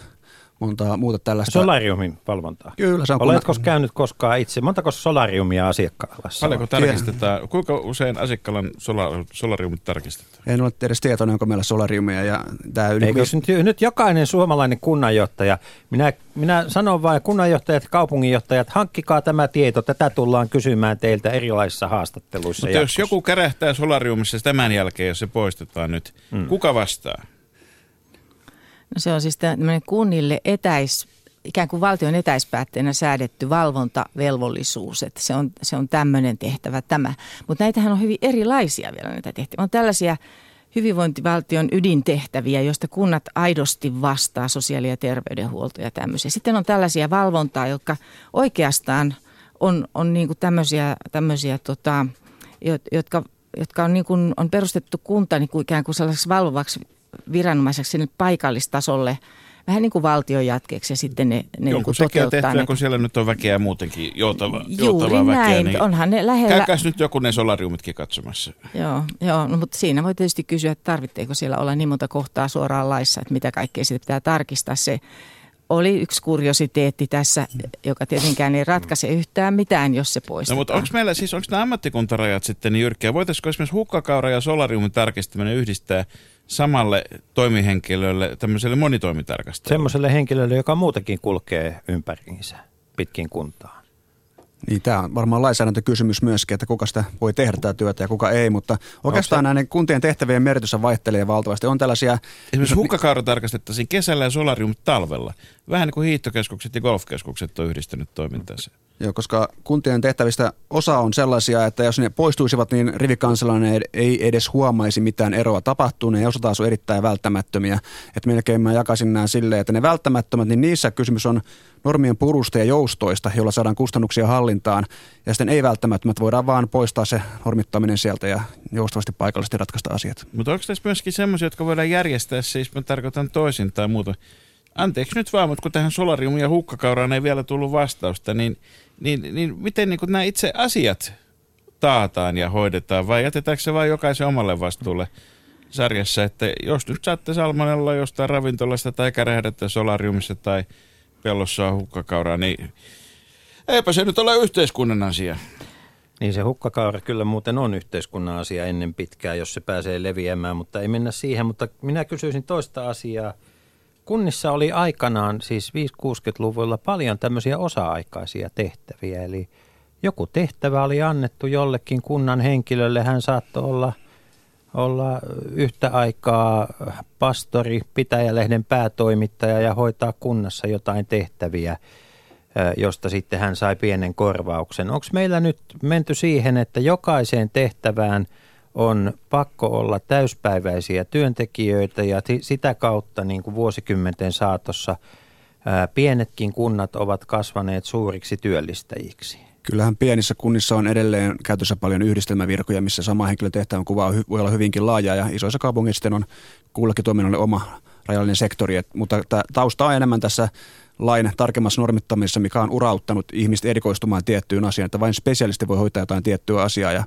montaa muuta tällaista. Solariumin valvontaa. Kyllä, se on Oletko kunnan- käynyt koskaan itse? Montako solariumia asiakkaalla on? Paljonko tarkistetaan? Kuinka usein asiakkaan sola, solariumit tarkistetaan? En ole edes tietoinen, onko meillä solariumia. Ja tämä yli Eikö nyt, nyt jokainen suomalainen kunnanjohtaja, minä, minä sanon vain kunnanjohtajat ja kaupunginjohtajat, hankkikaa tämä tieto, tätä tullaan kysymään teiltä erilaisissa haastatteluissa. Mutta jos joku kärähtää solariumissa tämän jälkeen, jos se poistetaan nyt, mm. kuka vastaa? No se on siis tämmöinen kunnille etäis, ikään kuin valtion etäispäätteenä säädetty valvontavelvollisuus, että se on, se on tämmöinen tehtävä tämä. Mutta näitähän on hyvin erilaisia vielä näitä tehtäviä. On tällaisia hyvinvointivaltion ydintehtäviä, joista kunnat aidosti vastaa sosiaali- ja terveydenhuolto ja tämmöisiä. Sitten on tällaisia valvontaa, jotka oikeastaan on, on niin kuin tämmöisiä, tämmöisiä tota, jo- jotka, jotka on, niin kuin, on perustettu kunta niin kuin ikään kuin sellaiseksi valvovaksi viranomaiseksi sinne paikallistasolle, vähän niin kuin valtion jatkeeksi ja sitten ne, ne niin Jonkun kuin sekä toteuttaa tehtyä, näitä. kun siellä nyt on väkeä muutenkin, joutava, Juuri joutavaa väkeä. näin, Niin onhan ne lähellä. Käykäs nyt joku ne solariumitkin katsomassa. Joo, joo no, mutta siinä voi tietysti kysyä, että tarvitseeko siellä olla niin monta kohtaa suoraan laissa, että mitä kaikkea siitä pitää tarkistaa. Se oli yksi kuriositeetti tässä, joka tietenkään ei ratkaise yhtään mitään, jos se No poistetaan. mutta onko meillä siis, onko nämä ammattikuntarajat sitten niin jyrkkiä? Voitaisiko esimerkiksi hukkakaura ja solariumin tarkistaminen yhdistää samalle toimihenkilölle, tämmöiselle monitoimitarkastajalle? Semmoiselle henkilölle, joka muutenkin kulkee ympäriinsä pitkin kuntaa. Niin, tämä on varmaan lainsäädäntökysymys myöskin, että kuka sitä voi tehdä tätä työtä ja kuka ei, mutta oikeastaan näiden kuntien tehtävien merkitys vaihtelee valtavasti. On tällaisia, Esimerkiksi hukkakaura tarkastettaisiin kesällä ja solariumit talvella. Vähän niin kuin hiihtokeskukset ja golfkeskukset on yhdistänyt toimintaansa. Joo, koska kuntien tehtävistä osa on sellaisia, että jos ne poistuisivat, niin rivikansalainen ei edes huomaisi mitään eroa tapahtuneen, ja osa taas on erittäin välttämättömiä. Että melkein mä jakaisin nämä silleen, että ne välttämättömät, niin niissä kysymys on normien purusta ja joustoista, jolla saadaan kustannuksia hallintaan, ja sitten ei välttämättömät voidaan vaan poistaa se normittaminen sieltä ja joustavasti paikallisesti ratkaista asiat. Mutta onko tässä myöskin semmoisia, jotka voidaan järjestää, siis mä tarkoitan toisin tai muuta. Anteeksi nyt vaan, mutta kun tähän solariumiin ja hukkakauraan ei vielä tullut vastausta, niin, niin, niin miten niin nämä itse asiat taataan ja hoidetaan vai jätetäänkö se vain jokaisen omalle vastuulle sarjassa, että jos nyt saatte salmonella jostain ravintolasta tai kärähdätte solariumissa tai pellossa on hukkakauraa, niin eipä se nyt ole yhteiskunnan asia. Niin se hukkakaura kyllä muuten on yhteiskunnan asia ennen pitkää, jos se pääsee leviämään, mutta ei mennä siihen. Mutta minä kysyisin toista asiaa. Kunnissa oli aikanaan, siis 5-60-luvulla, paljon tämmöisiä osa-aikaisia tehtäviä. Eli joku tehtävä oli annettu jollekin kunnan henkilölle. Hän saattoi olla olla yhtä aikaa pastori, pitäjälehden päätoimittaja ja hoitaa kunnassa jotain tehtäviä, josta sitten hän sai pienen korvauksen. Onko meillä nyt menty siihen, että jokaiseen tehtävään on pakko olla täyspäiväisiä työntekijöitä ja sitä kautta niin kuin vuosikymmenten saatossa pienetkin kunnat ovat kasvaneet suuriksi työllistäjiksi? Kyllähän pienissä kunnissa on edelleen käytössä paljon yhdistelmävirkoja, missä sama henkilötehtävän kuva voi olla hyvinkin laaja ja isoissa kaupungeissa on kullakin toiminnalle oma rajallinen sektori. Et, mutta tausta on enemmän tässä lain tarkemmassa normittamisessa, mikä on urauttanut ihmiset erikoistumaan tiettyyn asiaan, että vain spesialisti voi hoitaa jotain tiettyä asiaa ja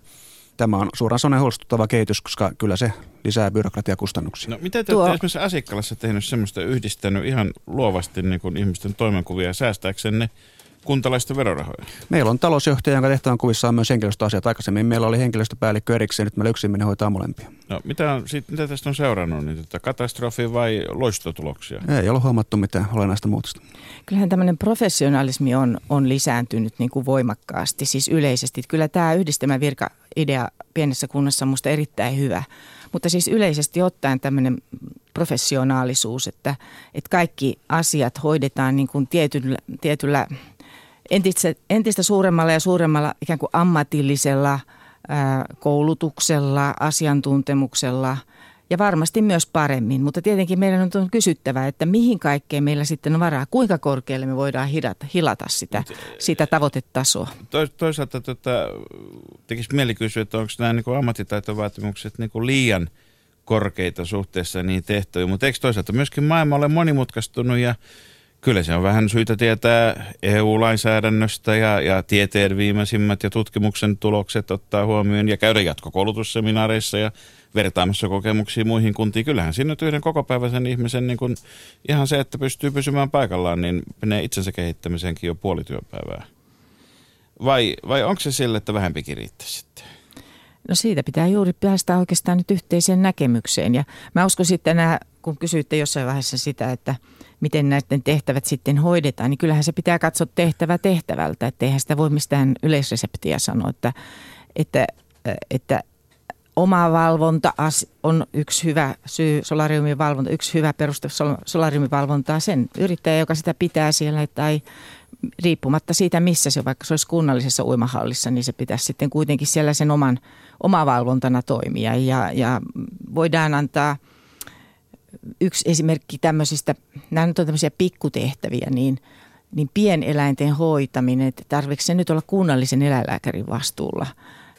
tämä on suoraan sanoen huolestuttava kehitys, koska kyllä se lisää byrokratiakustannuksia. No miten te olette esimerkiksi Asiakkalassa tehnyt semmoista yhdistänyt ihan luovasti niin kuin ihmisten toimenkuvia säästääksenne kuntalaisten verorahoja? Meillä on talousjohtaja, jonka tehtävän kuvissa on myös henkilöstöasiat. Aikaisemmin meillä oli henkilöstöpäällikkö erikseen, nyt meillä yksin hoitaa molempia. No mitä, on, sit, mitä tästä on seurannut? Niin, tota, katastrofi vai loistotuloksia? Ei ole huomattu mitään olennaista muutosta. Kyllähän tämmöinen professionalismi on, on lisääntynyt niin kuin voimakkaasti, siis yleisesti. Kyllä tämä yhdistelmä virka idea pienessä kunnassa on minusta erittäin hyvä. Mutta siis yleisesti ottaen tämmöinen professionaalisuus, että, että kaikki asiat hoidetaan niin kuin tietyllä, tietyllä entistä, entistä suuremmalla ja suuremmalla ikään kuin ammatillisella ää, koulutuksella, asiantuntemuksella ja varmasti myös paremmin. Mutta tietenkin meidän on kysyttävä, että mihin kaikkeen meillä sitten on varaa, kuinka korkealle me voidaan hilata, hilata sitä, sitä tavoitetasoa. Toisaalta tota, tekisi mieli kysyä, että onko nämä niin ammattitaitovaatimukset niin kuin liian korkeita suhteessa niin tehtyjä, mutta eikö toisaalta myöskin maailma ole monimutkaistunut ja Kyllä se on vähän syytä tietää EU-lainsäädännöstä ja, ja tieteen viimeisimmät ja tutkimuksen tulokset ottaa huomioon ja käydä jatkokoulutusseminaareissa ja vertaamassa kokemuksia muihin kuntiin. Kyllähän siinä nyt yhden kokopäiväisen ihmisen niin kun, ihan se, että pystyy pysymään paikallaan, niin menee itsensä kehittämiseenkin jo puoli työpäivää. Vai, vai onko se sille, että vähempikin riittää sitten? No siitä pitää juuri päästä oikeastaan nyt yhteiseen näkemykseen. Ja mä uskon sitten, nämä, kun kysyitte jossain vaiheessa sitä, että – miten näiden tehtävät sitten hoidetaan, niin kyllähän se pitää katsoa tehtävä tehtävältä. Että eihän sitä voi mistään yleisreseptiä sanoa, että, että, että oma valvonta on yksi hyvä syy, solariumin valvonta, yksi hyvä peruste solariumin valvontaa. Sen yrittäjä, joka sitä pitää siellä tai riippumatta siitä, missä se, vaikka se olisi kunnallisessa uimahallissa, niin se pitäisi sitten kuitenkin siellä sen oman, omavalvontana toimia. Ja, ja voidaan antaa – yksi esimerkki tämmöisistä, nämä nyt on tämmöisiä pikkutehtäviä, niin, niin pieneläinten hoitaminen, että tarvitseeko se nyt olla kunnallisen eläinlääkärin vastuulla?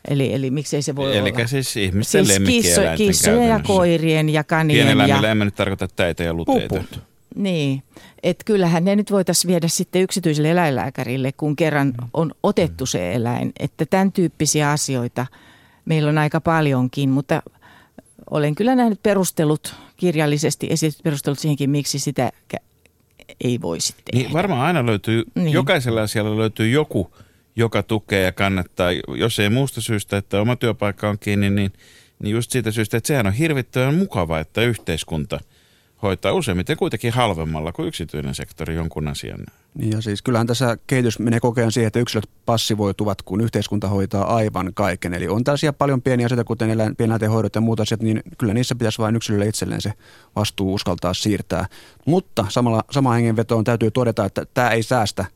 Eli, eli miksei se voi eli olla? siis ihmisten siis kisso, Kissojen ja koirien ja kanien. Pieneläimillä ja... emme nyt tarkoita täitä ja luteita. Puput. Niin, että kyllähän ne nyt voitaisiin viedä sitten yksityiselle eläinlääkärille, kun kerran on otettu se eläin. Että tämän tyyppisiä asioita meillä on aika paljonkin, mutta olen kyllä nähnyt perustelut kirjallisesti esitetyt perustelut siihenkin, miksi sitä ei voisi tehdä. Niin varmaan aina löytyy, niin. jokaisella asialla löytyy joku, joka tukee ja kannattaa. Jos ei muusta syystä, että oma työpaikka on kiinni, niin, niin just siitä syystä, että sehän on hirvittävän mukava, että yhteiskunta – hoitaa useimmiten kuitenkin halvemmalla kuin yksityinen sektori jonkun asian. Niin ja siis kyllähän tässä kehitys menee kokeen siihen, että yksilöt passivoituvat, kun yhteiskunta hoitaa aivan kaiken. Eli on tällaisia paljon pieniä asioita, kuten eläin, pieneläinten hoidot ja muut asiat, niin kyllä niissä pitäisi vain yksilölle itselleen se vastuu uskaltaa siirtää. Mutta samalla, sama hengenvetoon täytyy todeta, että tämä ei säästä –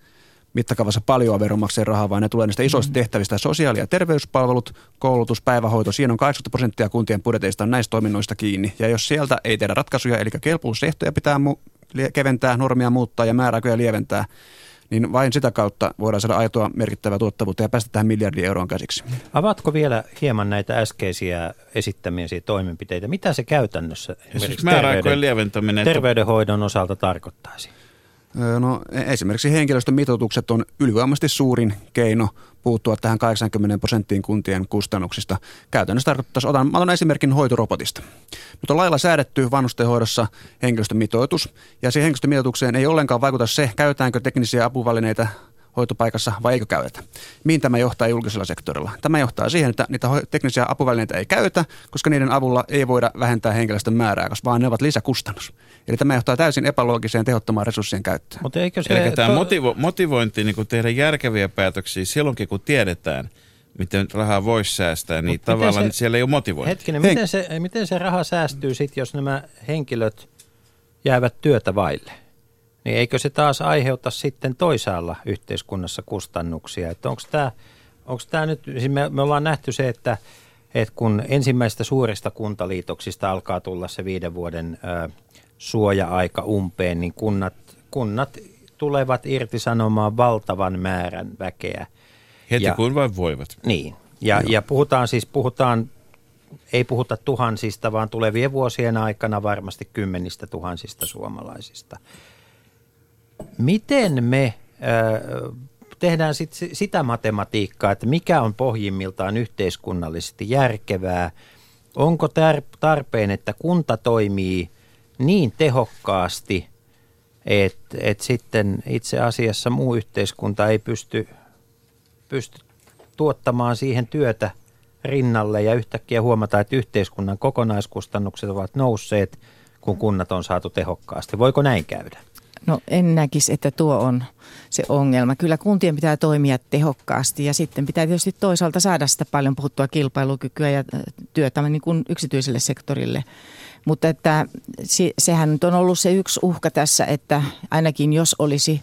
mittakaavassa paljon veronmaksajien rahaa, vaan ne tulee näistä isoista mm. tehtävistä. Sosiaali- ja terveyspalvelut, koulutus, päivähoito, siinä on 80 prosenttia kuntien budjeteista on näistä toiminnoista kiinni. Ja jos sieltä ei tehdä ratkaisuja, eli kelpuusehtoja pitää mu- keventää, normia muuttaa ja määräaikoja lieventää, niin vain sitä kautta voidaan saada aitoa merkittävää tuottavuutta ja päästä tähän miljardi euroon käsiksi. Avaatko vielä hieman näitä äskeisiä esittämiä toimenpiteitä? Mitä se käytännössä esimerkiksi terveyden, lieventäminen, terveydenhoidon osalta tarkoittaisi? No, e, esimerkiksi henkilöstön mitoitukset on ylivoimaisesti suurin keino puuttua tähän 80 prosenttiin kuntien kustannuksista. Käytännössä tarkoittaisi, otan, otan esimerkin hoitorobotista. Nyt on lailla säädetty vanhustenhoidossa henkilöstömitoitus, ja siihen henkilöstömitoitukseen ei ollenkaan vaikuta se, käytetäänkö teknisiä apuvälineitä hoitopaikassa vai eikö käytetä. Mihin tämä johtaa julkisella sektorilla? Tämä johtaa siihen, että niitä teknisiä apuvälineitä ei käytetä, koska niiden avulla ei voida vähentää henkilöstön määrää, koska vaan ne ovat lisäkustannus. Eli tämä johtaa täysin epäloogiseen tehottomaan resurssien käyttöön. Mutta eikö se Eli tämä motivo- motivointi niin tehdä järkeviä päätöksiä silloinkin, kun tiedetään, miten rahaa voisi säästää, niin Mut tavallaan se- siellä ei ole motivointia. Hetkinen, Hei. miten se, miten se raha säästyy sitten, jos nämä henkilöt jäävät työtä vaille? Niin eikö se taas aiheuta sitten toisaalla yhteiskunnassa kustannuksia? Että onko tämä onko tämä nyt, siis me, me ollaan nähty se, että, että kun ensimmäistä suurista kuntaliitoksista alkaa tulla se viiden vuoden ö, suoja-aika umpeen, niin kunnat, kunnat tulevat irtisanomaan valtavan määrän väkeä. Heti Ja- kun vain voivat. Niin, ja, ja puhutaan siis, puhutaan, ei puhuta tuhansista, vaan tulevien vuosien aikana varmasti kymmenistä tuhansista suomalaisista. Miten me tehdään sit si- sitä matematiikkaa, että mikä on pohjimmiltaan yhteiskunnallisesti järkevää? Onko tar- tarpeen, että kunta toimii niin tehokkaasti, että et sitten itse asiassa muu yhteiskunta ei pysty pysty tuottamaan siihen työtä rinnalle ja yhtäkkiä huomata, että yhteiskunnan kokonaiskustannukset ovat nousseet, kun kunnat on saatu tehokkaasti. Voiko näin käydä? No en näkisi, että tuo on se ongelma. Kyllä kuntien pitää toimia tehokkaasti ja sitten pitää tietysti toisaalta saada sitä paljon puhuttua kilpailukykyä ja äh, työtä niin kuin yksityiselle sektorille. Mutta että se- sehän on ollut se yksi uhka tässä, että ainakin jos olisi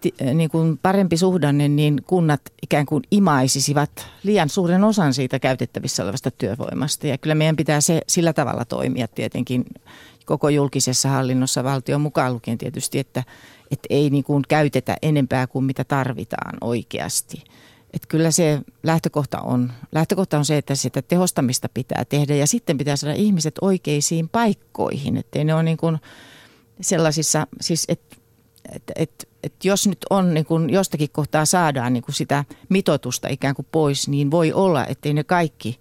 ti- niin kuin parempi suhdanne, niin kunnat ikään kuin imaisisivat liian suuren osan siitä käytettävissä olevasta työvoimasta. Ja kyllä meidän pitää se sillä tavalla toimia tietenkin koko julkisessa hallinnossa valtion mukaan lukien tietysti, että, että ei niin kuin käytetä enempää kuin mitä tarvitaan oikeasti. Että kyllä se lähtökohta on, lähtökohta on se, että sitä tehostamista pitää tehdä ja sitten pitää saada ihmiset oikeisiin paikkoihin, ettei ne ole niin kuin sellaisissa, siis että et, et, et jos nyt on niin kun jostakin kohtaa saadaan niin kun sitä mitotusta ikään kuin pois, niin voi olla, ettei ne kaikki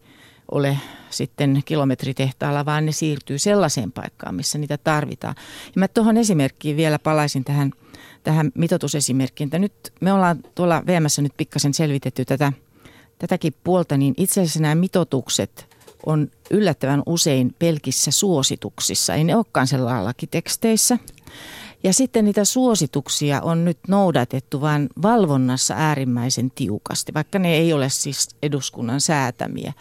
ole sitten kilometritehtaalla, vaan ne siirtyy sellaiseen paikkaan, missä niitä tarvitaan. Ja mä tuohon esimerkkiin vielä palaisin tähän, tähän mitotusesimerkkiin. Että nyt me ollaan tuolla VMssä nyt pikkasen selvitetty tätä, tätäkin puolta, niin itse asiassa nämä mitotukset on yllättävän usein pelkissä suosituksissa. Ei ne olekaan sellailla lakiteksteissä. Ja sitten niitä suosituksia on nyt noudatettu vain valvonnassa äärimmäisen tiukasti, vaikka ne ei ole siis eduskunnan säätämiä.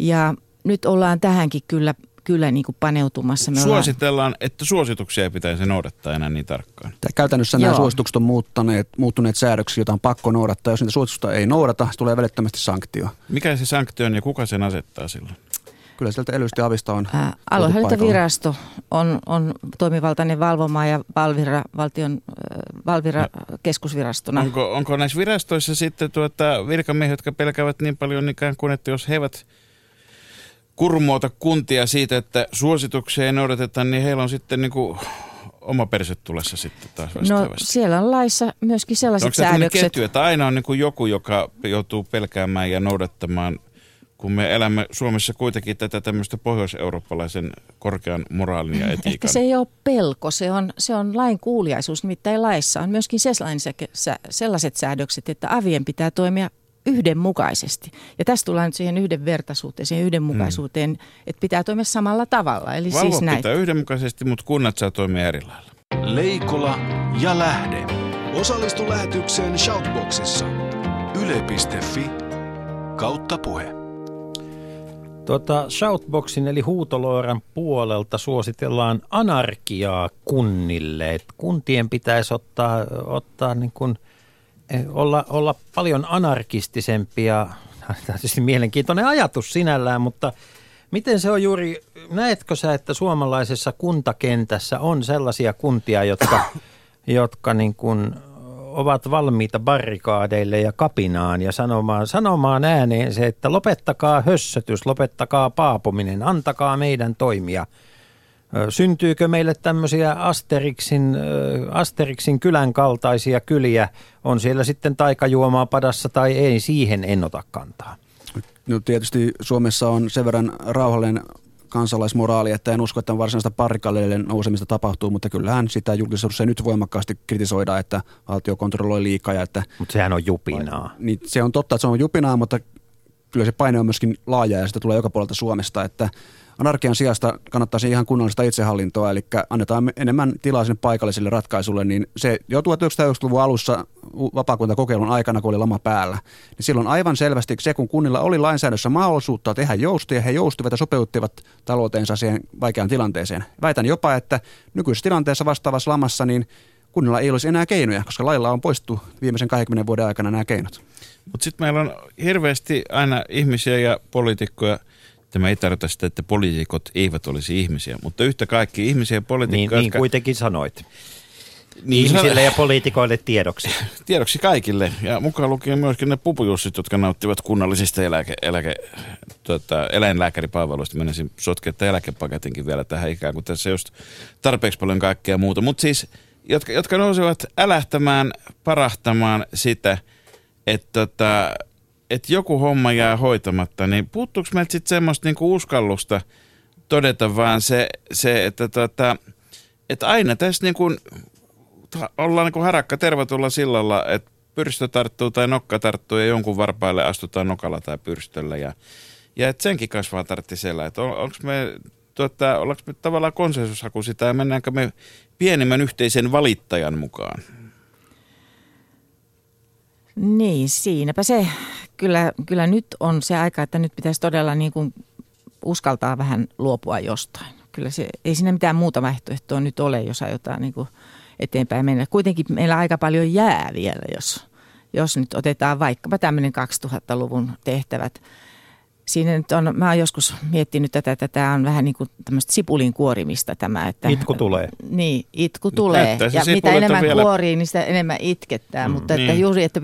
Ja nyt ollaan tähänkin kyllä, kyllä niin kuin paneutumassa. Me ollaan, Suositellaan, että suosituksia ei pitäisi noudattaa enää niin tarkkaan. Tää Käytännössä nämä Joo. suositukset on muuttaneet, muuttuneet säädöksiä, joita on pakko noudattaa. Jos niitä suositusta ei noudata, se tulee välittömästi sanktio. Mikä se sanktio on ja kuka sen asettaa silloin? Kyllä sieltä elystä ja avista on oltu Aluehallintovirasto on, on toimivaltainen valvomaan ja Valvira, valtion, äh, Valvira keskusvirastona. Onko, onko näissä virastoissa sitten tuota virkamiehet, jotka pelkäävät niin paljon ikään kuin, että jos he eivät kurmoota kuntia siitä, että suosituksia ei noudateta, niin heillä on sitten niin kuin oma perse tulessa sitten taas No vastaavasti. siellä on laissa myöskin sellaiset Onko tämä tämmöinen säädökset. ketju, että aina on niin kuin joku, joka joutuu pelkäämään ja noudattamaan, kun me elämme Suomessa kuitenkin tätä tämmöistä pohjois-eurooppalaisen korkean moraalin ja etiikan. Ehkä se ei ole pelko, se on, se on lain kuuliaisuus. Nimittäin laissa on myöskin sellaiset säädökset, että avien pitää toimia yhdenmukaisesti. Ja tässä tullaan nyt siihen yhdenvertaisuuteen, siihen yhdenmukaisuuteen, että pitää toimia samalla tavalla. Eli Valvo siis näin. pitää yhdenmukaisesti, mutta kunnat saa toimia eri lailla. Leikola ja lähde. Osallistu lähetykseen Shoutboxissa. Yle.fi kautta puhe. Tuota, Shoutboxin eli huutolooran puolelta suositellaan anarkiaa kunnille. Et kuntien pitäisi ottaa, ottaa niin kuin, olla, olla paljon anarkistisempia. *laughs* Tämä on tietysti mielenkiintoinen ajatus sinällään, mutta miten se on juuri, näetkö sä, että suomalaisessa kuntakentässä on sellaisia kuntia, jotka, *coughs* jotka niin kuin ovat valmiita barrikaadeille ja kapinaan ja sanomaan, sanomaan ääneen se, että lopettakaa hössötys, lopettakaa paapominen, antakaa meidän toimia. Syntyykö meille tämmöisiä Asterixin, Asterixin kylän kaltaisia kyliä, on siellä sitten taikajuomaa padassa tai ei, siihen en ota kantaa. No tietysti Suomessa on sen verran rauhallinen kansalaismoraali, että en usko, että varsinaista parikaleiden nousemista tapahtuu, mutta kyllähän sitä julkisuudessa nyt voimakkaasti kritisoidaan, että valtio kontrolloi liikaa ja että Mutta sehän on jupinaa. niin se on totta, että se on jupinaa, mutta kyllä se paine on myöskin laaja ja sitä tulee joka puolelta Suomesta, että anarkian sijasta kannattaisi ihan kunnallista itsehallintoa, eli annetaan enemmän tilaa sinne paikallisille ratkaisulle, niin se jo 1990-luvun alussa vapaakuntakokeilun aikana, kun oli lama päällä, niin silloin aivan selvästi se, kun kunnilla oli lainsäädännössä mahdollisuutta tehdä joustoja, he joustivat ja sopeuttivat talouteensa siihen vaikeaan tilanteeseen. Väitän jopa, että nykyisessä tilanteessa vastaavassa lamassa, niin kunnilla ei olisi enää keinoja, koska lailla on poistettu viimeisen 20 vuoden aikana nämä keinot. Mutta sitten meillä on hirveästi aina ihmisiä ja poliitikkoja. Tämä ei tarkoita sitä, että poliitikot eivät olisi ihmisiä, mutta yhtä kaikki ihmisiä ja poliitikkoja. Niin, niin kuitenkin sanoit. Niin, Ihmisille ja poliitikoille tiedoksi. *laughs* Tiedoksi kaikille. Ja mukaan lukien myöskin ne pupujussit, jotka nauttivat kunnallisista eläke, eläke, tota, eläinlääkäripalveluista. Menisin sotkea eläkepaketinkin vielä tähän ikään kuin tässä just tarpeeksi paljon kaikkea muuta. Mutta siis, jotka, jotka nousevat älähtämään, parahtamaan sitä – että tota, et joku homma jää hoitamatta, niin puuttuuko meiltä sitten semmoista niinku uskallusta todeta vaan se, se että tota, et aina tässä niinku, ollaan niinku harakka tervetulla sillalla, että pyrstö tarttuu tai nokka tarttuu ja jonkun varpaille astutaan nokalla tai pyrstöllä ja, ja et senkin kasvaa tartti siellä, että on, onko me Tuota, ollaanko me tavallaan konsensushaku sitä ja mennäänkö me pienimmän yhteisen valittajan mukaan? Niin, siinäpä se. Kyllä, kyllä nyt on se aika, että nyt pitäisi todella niin kuin uskaltaa vähän luopua jostain. Kyllä se, ei siinä mitään muuta vaihtoehtoa nyt ole, jos aiotaan niin kuin eteenpäin mennä. Kuitenkin meillä aika paljon jää vielä, jos, jos nyt otetaan vaikkapa tämmöinen 2000-luvun tehtävät – siinä nyt on, mä oon joskus miettinyt tätä, että tämä on vähän niin kuin tämmöistä sipulin kuorimista tämä. Että, itku tulee. Niin, itku tulee. Ja mitä enemmän vielä... kuorii, niin sitä enemmän itkettää. Mm, mutta niin. että juuri, että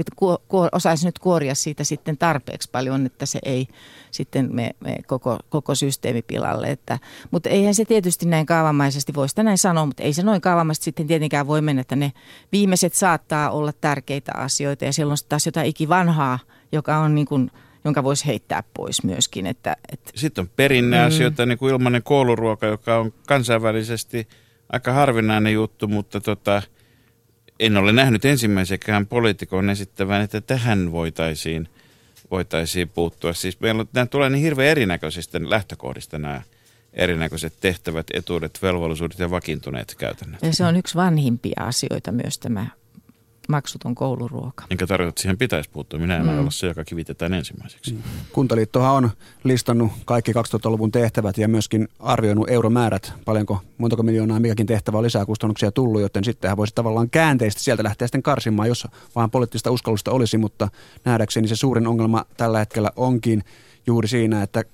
osaisi nyt kuoria siitä sitten tarpeeksi paljon, että se ei sitten me, me koko, koko systeemi pilalle. Että, mutta eihän se tietysti näin kaavamaisesti voi sitä näin sanoa, mutta ei se noin kaavamaisesti sitten tietenkään voi mennä, että ne viimeiset saattaa olla tärkeitä asioita ja silloin taas jotain ikivanhaa, joka on niin kuin – jonka voisi heittää pois myöskin. Että, että Sitten on perinneasioita, mm. niin kuin ilmainen kouluruoka, joka on kansainvälisesti aika harvinainen juttu, mutta tota, en ole nähnyt ensimmäisekään poliitikon esittävän, että tähän voitaisiin, voitaisiin puuttua. Siis meillä on, nämä tulee niin hirveän erinäköisistä lähtökohdista nämä erinäköiset tehtävät, etuudet, velvollisuudet ja vakiintuneet käytännöt. Ja se on yksi vanhimpia asioita myös tämä maksuton kouluruoka. Enkä tarkoita, että siihen pitäisi puuttua. Minä en mm. olla se, joka kivitetään ensimmäiseksi. Mm. Kuntaliittohan on listannut kaikki 2000-luvun tehtävät ja myöskin arvioinut euromäärät, paljonko, montako miljoonaa mikäkin tehtävä on lisää kustannuksia tullut, joten sittenhän voisi tavallaan käänteisesti sieltä lähteä sitten karsimaan, jos vaan poliittista uskallusta olisi, mutta nähdäkseni se suurin ongelma tällä hetkellä onkin juuri siinä, että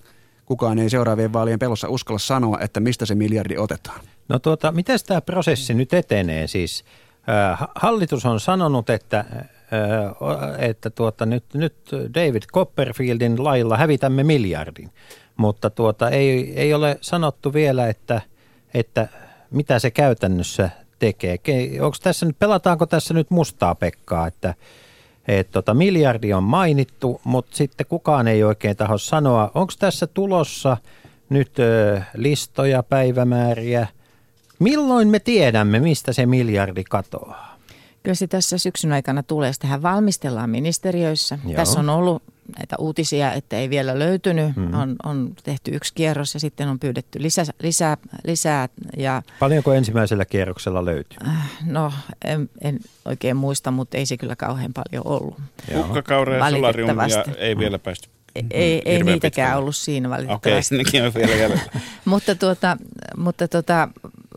kukaan ei seuraavien vaalien pelossa uskalla sanoa, että mistä se miljardi otetaan. No tuota, miten tämä prosessi nyt etenee siis? Hallitus on sanonut, että, että tuota, nyt, nyt David Copperfieldin lailla hävitämme miljardin, mutta tuota, ei, ei ole sanottu vielä, että, että mitä se käytännössä tekee. Onko tässä nyt, pelataanko tässä nyt mustaa Pekkaa, että et tota, miljardi on mainittu, mutta sitten kukaan ei oikein taho sanoa, onko tässä tulossa nyt ö, listoja, päivämääriä – Milloin me tiedämme, mistä se miljardi katoaa? Kyllä se tässä syksyn aikana tulee. Sitähän valmistellaan ministeriöissä. Joo. Tässä on ollut näitä uutisia, että ei vielä löytynyt. Mm. On, on tehty yksi kierros ja sitten on pyydetty lisää. lisää, lisää ja, Paljonko ensimmäisellä kierroksella löytyy? No en, en oikein muista, mutta ei se kyllä kauhean paljon ollut. Kukkakaure ja solariumia ei vielä päästy ei, ei, ei niitäkään pitkälle. ollut siinä valitettavasti. Okei, *laughs* nekin on vielä jäljellä. *laughs* mutta tuota, mutta tuota,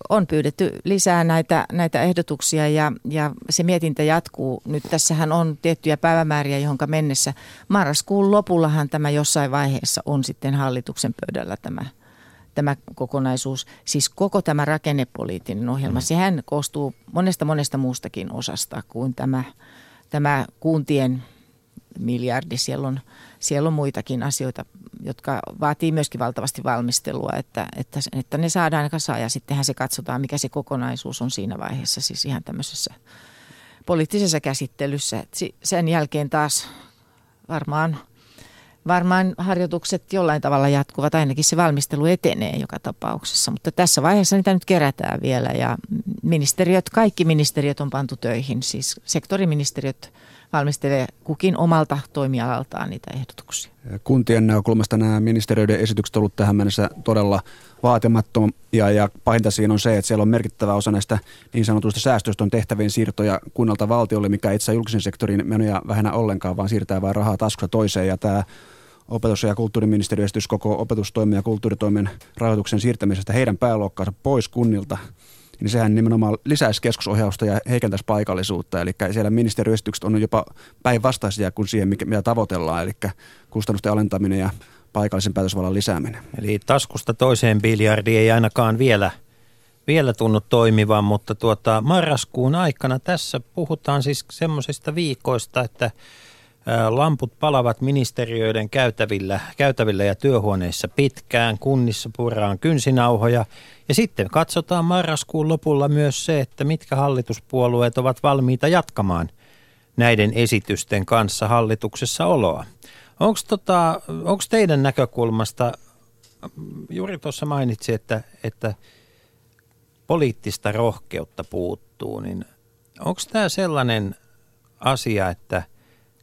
on pyydetty lisää näitä, näitä ehdotuksia ja, ja se mietintä jatkuu. Nyt tässähän on tiettyjä päivämääriä, johon mennessä marraskuun lopullahan tämä jossain vaiheessa on sitten hallituksen pöydällä tämä, tämä kokonaisuus. Siis koko tämä rakennepoliittinen ohjelma, mm. sehän koostuu monesta monesta muustakin osasta kuin tämä, tämä kuntien miljardi. Siellä on, siellä on muitakin asioita jotka vaatii myöskin valtavasti valmistelua, että, että, että ne saadaan kasaan ja sittenhän se katsotaan, mikä se kokonaisuus on siinä vaiheessa, siis ihan tämmöisessä poliittisessa käsittelyssä. Sen jälkeen taas varmaan, varmaan harjoitukset jollain tavalla jatkuvat, ainakin se valmistelu etenee joka tapauksessa, mutta tässä vaiheessa niitä nyt kerätään vielä. Ja ministeriöt, kaikki ministeriöt on pantu töihin, siis sektoriministeriöt valmistelee kukin omalta toimialaltaan niitä ehdotuksia. Kuntien näkökulmasta nämä ministeriöiden esitykset ovat olleet tähän mennessä todella vaatimattomia ja pahinta siinä on se, että siellä on merkittävä osa näistä niin sanotuista säästöistä on tehtävien siirtoja kunnalta valtiolle, mikä itse julkisen sektorin menoja vähennä ollenkaan, vaan siirtää vain rahaa taskusta toiseen ja tämä opetus- ja kulttuuriministeriö koko opetustoimen ja kulttuuritoimen rahoituksen siirtämisestä heidän pääluokkaansa pois kunnilta – niin sehän nimenomaan lisäisi keskusohjausta ja heikentäisi paikallisuutta. Eli siellä ministeriöesitykset on jopa päinvastaisia kuin siihen, mitä tavoitellaan, eli kustannusten alentaminen ja paikallisen päätösvallan lisääminen. Eli taskusta toiseen biljardi ei ainakaan vielä, vielä tunnu toimivan, mutta tuota, marraskuun aikana tässä puhutaan siis semmoisista viikoista, että Lamput palavat ministeriöiden käytävillä, käytävillä ja työhuoneissa pitkään, kunnissa puraan kynsinauhoja ja sitten katsotaan marraskuun lopulla myös se, että mitkä hallituspuolueet ovat valmiita jatkamaan näiden esitysten kanssa hallituksessa oloa. Onko tota, teidän näkökulmasta, juuri tuossa mainitsi, että, että poliittista rohkeutta puuttuu, niin onko tämä sellainen asia, että –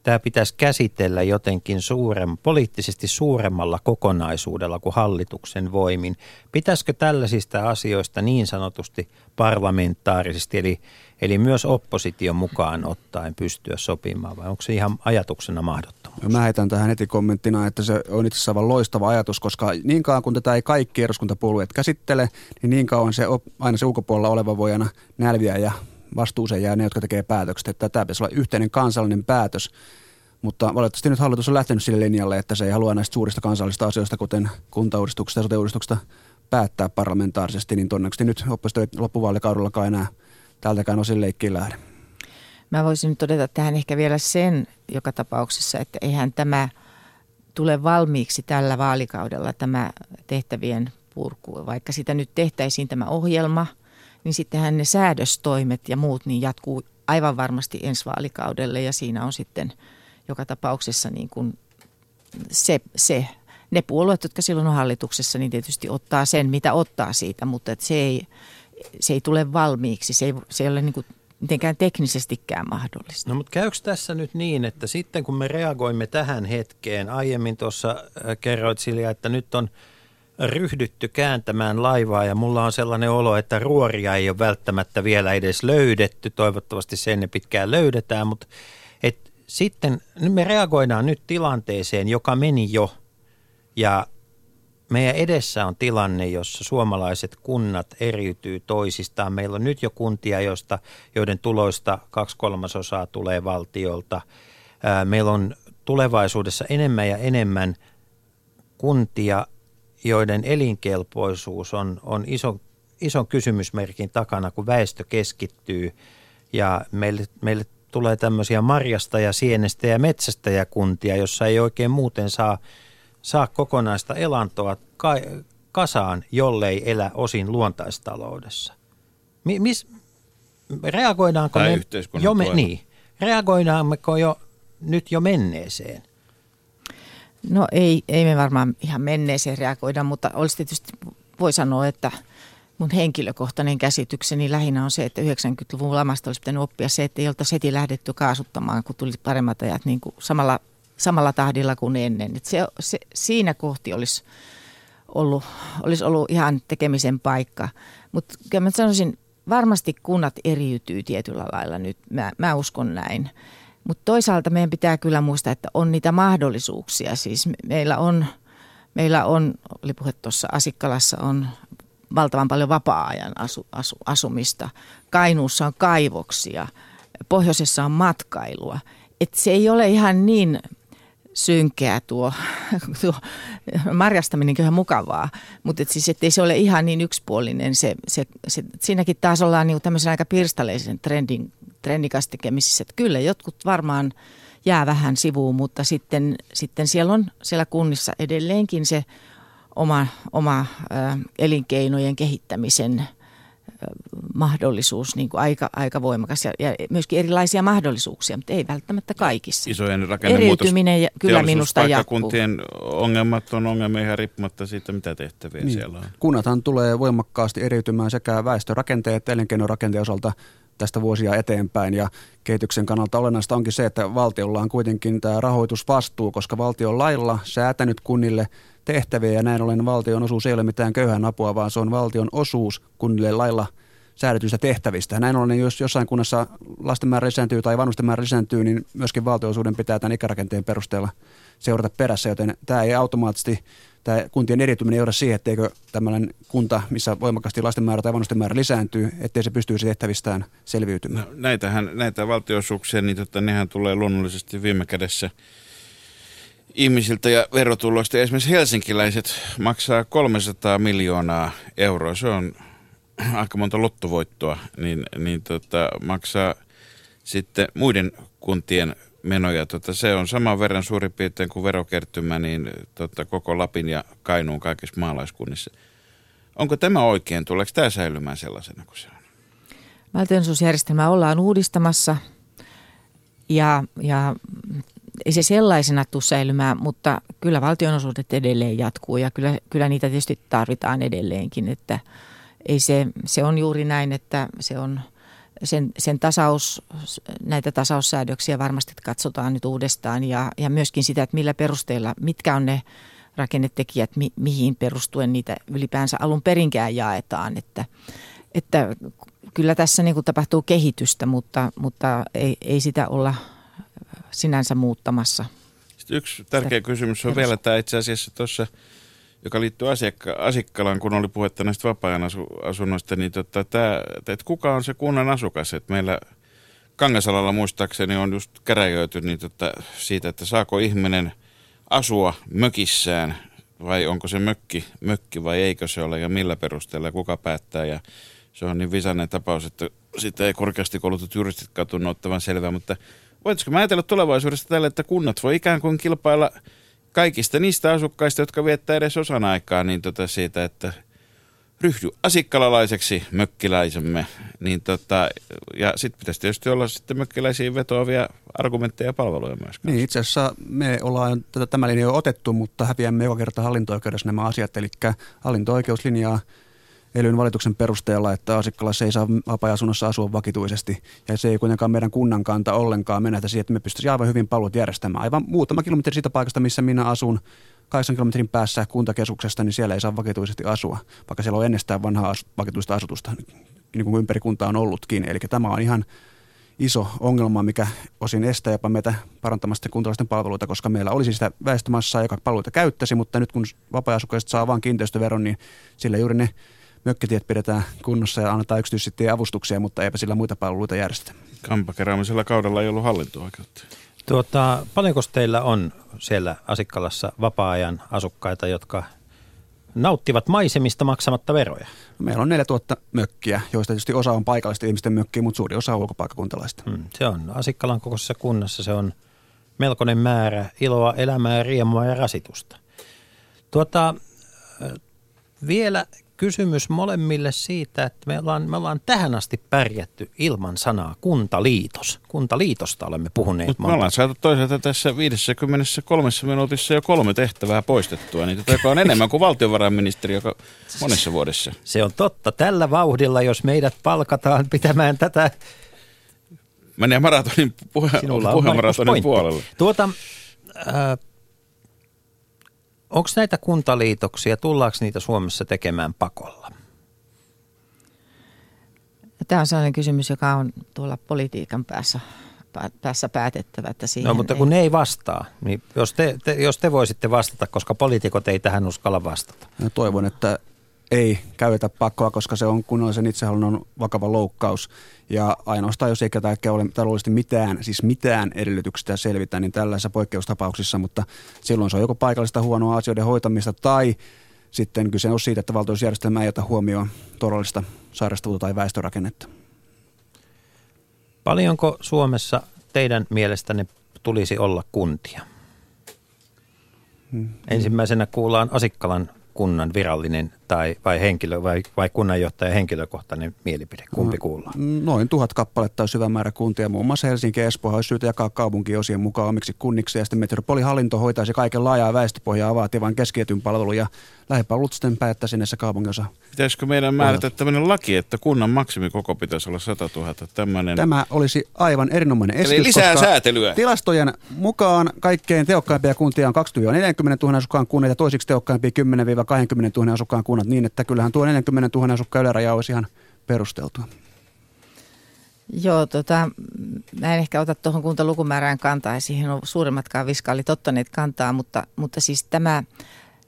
tämä pitäisi käsitellä jotenkin suurem, poliittisesti suuremmalla kokonaisuudella kuin hallituksen voimin. Pitäisikö tällaisista asioista niin sanotusti parlamentaarisesti, eli, eli myös opposition mukaan ottaen pystyä sopimaan, vai onko se ihan ajatuksena mahdottomuus? Mä heitän tähän heti kommenttina, että se on itse asiassa loistava ajatus, koska niin kauan kun tätä ei kaikki eduskuntapuolueet käsittele, niin niin kauan se aina se ulkopuolella oleva voi aina nälviä ja vastuuseen jää ne, jotka tekee päätökset. Että tämä pitäisi olla yhteinen kansallinen päätös. Mutta valitettavasti nyt hallitus on lähtenyt sille linjalle, että se ei halua näistä suurista kansallisista asioista, kuten kuntauudistuksesta ja sote päättää parlamentaarisesti, niin todennäköisesti nyt oppositio loppuvaalikaudellakaan enää tältäkään osin leikkiin lähde. Mä voisin nyt todeta tähän ehkä vielä sen joka tapauksessa, että eihän tämä tule valmiiksi tällä vaalikaudella tämä tehtävien purku. Vaikka sitä nyt tehtäisiin tämä ohjelma – niin sittenhän ne säädöstoimet ja muut niin jatkuu aivan varmasti ensi vaalikaudelle ja siinä on sitten joka tapauksessa niin kuin se, se, ne puolueet, jotka silloin on hallituksessa, niin tietysti ottaa sen, mitä ottaa siitä, mutta että se, ei, se ei tule valmiiksi, se ei, se ei ole niin kuin mitenkään teknisestikään mahdollista. No mutta käykö tässä nyt niin, että sitten kun me reagoimme tähän hetkeen, aiemmin tuossa äh, kerroit Silja, että nyt on – ryhdytty kääntämään laivaa ja mulla on sellainen olo, että ruoria ei ole välttämättä vielä edes löydetty. Toivottavasti se ennen pitkään löydetään, mutta et sitten me reagoidaan nyt tilanteeseen, joka meni jo ja meidän edessä on tilanne, jossa suomalaiset kunnat eriytyy toisistaan. Meillä on nyt jo kuntia, joista, joiden tuloista kaksi kolmasosaa tulee valtiolta. Meillä on tulevaisuudessa enemmän ja enemmän kuntia, joiden elinkelpoisuus on, on iso, ison kysymysmerkin takana, kun väestö keskittyy ja meille, meille tulee tämmöisiä marjasta ja sienestä ja metsästä ja kuntia, jossa ei oikein muuten saa, saa kokonaista elantoa ka, kasaan, jollei elä osin luontaistaloudessa. Mi, mis, reagoidaanko tai me jo me, niin, reagoidaanko jo nyt jo menneeseen? No ei, ei me varmaan ihan menneeseen reagoida, mutta olisi tietysti, voi sanoa, että mun henkilökohtainen käsitykseni lähinnä on se, että 90-luvun lamasta olisi pitänyt oppia se, että ei oltaisi heti lähdetty kaasuttamaan, kun tuli paremmat ajat niin kuin samalla, samalla tahdilla kuin ennen. Se, se, siinä kohti olisi ollut, olisi ollut ihan tekemisen paikka. Mutta kyllä mä sanoisin, varmasti kunnat eriytyy tietyllä lailla nyt. Mä, mä uskon näin. Mutta toisaalta meidän pitää kyllä muistaa, että on niitä mahdollisuuksia. Siis meillä on, meillä on oli puhe tuossa Asikkalassa, on valtavan paljon vapaa-ajan asu, asu, asumista. Kainuussa on kaivoksia, pohjoisessa on matkailua. Et se ei ole ihan niin synkeä tuo, tuo marjastaminen on mukavaa, mutta et siis ettei se ole ihan niin yksipuolinen. Se, se, se, siinäkin taas ollaan niin tämmöisen aika pirstaleisen trendin trendikas tekemisissä. Että kyllä jotkut varmaan jää vähän sivuun, mutta sitten, sitten siellä on siellä kunnissa edelleenkin se oma, oma ä, elinkeinojen kehittämisen mahdollisuus niin kuin aika, aika voimakas ja, ja myöskin erilaisia mahdollisuuksia, mutta ei välttämättä kaikissa. Isojen rakennemuutos. Eriytyminen kyllä minusta jatkuu. ongelmat on ongelmia ihan riippumatta siitä, mitä tehtäviä niin. siellä on. Kunnathan tulee voimakkaasti eriytymään sekä väestörakenteen että elinkeinorakenteen osalta tästä vuosia eteenpäin ja kehityksen kannalta olennaista onkin se, että valtiolla on kuitenkin tämä rahoitusvastuu, koska valtio on lailla säätänyt kunnille tehtäviä ja näin ollen valtion osuus ei ole mitään köyhän apua, vaan se on valtion osuus kunnille lailla säädetyistä tehtävistä. Näin ollen, jos jossain kunnassa lasten määrä lisääntyy tai vanhusten määrä lisääntyy, niin myöskin valtionosuuden pitää tämän ikärakenteen perusteella seurata perässä, joten tämä ei automaattisesti tämä kuntien eriytyminen johda siihen, etteikö tämmöinen kunta, missä voimakkaasti lasten määrä tai vanhusten määrä lisääntyy, ettei se pystyisi tehtävistään selviytymään. No, näitähän, näitä valtionosuuksia, niin tota, nehän tulee luonnollisesti viime kädessä ihmisiltä ja verotuloista. Esimerkiksi helsinkiläiset maksaa 300 miljoonaa euroa. Se on *clears throat* aika monta lottovoittoa, niin, niin tota, maksaa sitten muiden kuntien menoja. Tota, se on saman verran suurin piirtein kuin verokertymä niin tota, koko Lapin ja Kainuun kaikissa maalaiskunnissa. Onko tämä oikein? Tuleeko tämä säilymään sellaisena kuin se on? Valtionosuusjärjestelmää ollaan uudistamassa ja, ja ei se sellaisena tule säilymään, mutta kyllä valtionosuudet edelleen jatkuu ja kyllä, kyllä niitä tietysti tarvitaan edelleenkin, että ei se, se on juuri näin, että se on – sen, sen tasaus, näitä tasaussäädöksiä varmasti katsotaan nyt uudestaan ja, ja myöskin sitä, että millä perusteella, mitkä on ne rakennetekijät, mi, mihin perustuen niitä ylipäänsä alun perinkään jaetaan. Että, että kyllä tässä niin kuin tapahtuu kehitystä, mutta, mutta ei, ei sitä olla sinänsä muuttamassa. Sitten yksi tärkeä kysymys on vielä tämä itse asiassa tuossa – joka liittyy asiakka- Asikkalaan, kun oli puhetta näistä vapaa-ajan asunnoista, niin tota, tää, että kuka on se kunnan asukas? Et meillä Kangasalalla muistaakseni on just käräjöity niin tota, siitä, että saako ihminen asua mökissään vai onko se mökki, mökki vai eikö se ole ja millä perusteella ja kuka päättää. Ja se on niin visainen tapaus, että sitä ei korkeasti koulutut juristit tunnu ottavan selvää, mutta voitaisiko mä ajatella tulevaisuudessa tällä, että kunnat voi ikään kuin kilpailla – kaikista niistä asukkaista, jotka viettää edes osan aikaa, niin tota siitä, että ryhdy asikkalalaiseksi mökkiläisemme, niin tota, ja sitten pitäisi tietysti olla sitten mökkiläisiin vetoavia argumentteja ja palveluja myös. Niin, itse asiassa me ollaan tätä tämä linja jo otettu, mutta häviämme joka kerta hallinto-oikeudessa nämä asiat, eli hallinto-oikeus linjaa elyn valituksen perusteella, että Asikkalaissa ei saa vapaa-asunnossa asua vakituisesti. Ja se ei kuitenkaan meidän kunnan kanta ollenkaan menetä siihen, että me pystyisimme aivan hyvin palvelut järjestämään. Aivan muutama kilometri siitä paikasta, missä minä asun, 8 kilometrin päässä kuntakeskuksesta, niin siellä ei saa vakituisesti asua, vaikka siellä on ennestään vanhaa vakituista asutusta, niin kuin ympäri kuntaa on ollutkin. Eli tämä on ihan iso ongelma, mikä osin estää jopa meitä parantamasta kuntalaisten palveluita, koska meillä olisi sitä väestömassaa, joka palveluita käyttäisi, mutta nyt kun vapaa-asukaiset saa vain kiinteistöveron, niin sillä juuri ne mökkitiet pidetään kunnossa ja annetaan yksityisesti avustuksia, mutta eipä sillä muita palveluita järjestetä. Kampakeräämisellä kaudella ei ollut hallinto-oikeutta. Tuota, paljonko teillä on siellä Asikkalassa vapaa-ajan asukkaita, jotka nauttivat maisemista maksamatta veroja? Meillä on 4000 mökkiä, joista tietysti osa on paikallisten ihmisten mökkiä, mutta suuri osa on ulkopaikkakuntalaista. Hmm, se on Asikkalan kokoisessa kunnassa, se on melkoinen määrä iloa, elämää, riemua ja rasitusta. Tuota, vielä kysymys molemmille siitä, että me ollaan, me ollaan tähän asti pärjätty ilman sanaa kuntaliitos. Kuntaliitosta olemme puhuneet. Mutta me ollaan saatu toisaalta tässä 53 minuutissa jo kolme tehtävää poistettua, niin joka on enemmän kuin valtiovarainministeri joka monessa vuodessa. Se on totta. Tällä vauhdilla, jos meidät palkataan pitämään tätä... Menee maratonin puhe, puhemaratonin puolelle. Tuota, äh, Onko näitä kuntaliitoksia, tullaanko niitä Suomessa tekemään pakolla? Tämä on sellainen kysymys, joka on tuolla politiikan päässä, päässä päätettävä. Että siihen no mutta kun ei... ne ei vastaa, niin jos te, te, jos te voisitte vastata, koska poliitikot ei tähän uskalla vastata. Ja toivon, että ei käytetä pakkoa, koska se on kunnallisen itsehallinnon vakava loukkaus. Ja ainoastaan, jos ei ketään ole taloudellisesti mitään, siis mitään edellytyksistä selvitä, niin tällaisissa poikkeustapauksissa, mutta silloin se on joko paikallista huonoa asioiden hoitamista tai sitten kyse on siitä, että valtuusjärjestelmä ei ota huomioon todellista sairastavuutta tai väestörakennetta. Paljonko Suomessa teidän mielestänne tulisi olla kuntia? Hmm. Ensimmäisenä kuullaan Asikkalan kunnan virallinen tai vai, henkilö, vai, vai kunnanjohtajan henkilökohtainen mielipide? Kumpi kuullaan? Noin tuhat kappaletta on syvä määrä kuntia. Muun muassa Helsinki ja Espoo olisi syytä jakaa kaupunkiosien mukaan omiksi kunniksi ja sitten metropolihallinto hoitaisi kaiken laajaa väestöpohjaa vaativan keskietyn palveluja lähipalvelut sitten päättäisi näissä kaupungissa. Pitäisikö meidän määrätä tämmöinen laki, että kunnan maksimikoko pitäisi olla 100 000? Tämmöinen... Tämä olisi aivan erinomainen esitys, Eli lisää säätelyä. Tilastojen mukaan kaikkein tehokkaimpia kuntia on 20-40 000 asukkaan kunnat ja toisiksi tehokkaimpia 10-20 000 asukkaan kunnat niin, että kyllähän tuo 40 000 asukkaan yläraja olisi ihan perusteltua. Joo, tota, mä en ehkä ota tuohon kuntalukumäärään kantaa ja siihen on suurimmatkaan viskaalit ottaneet kantaa, mutta, mutta siis tämä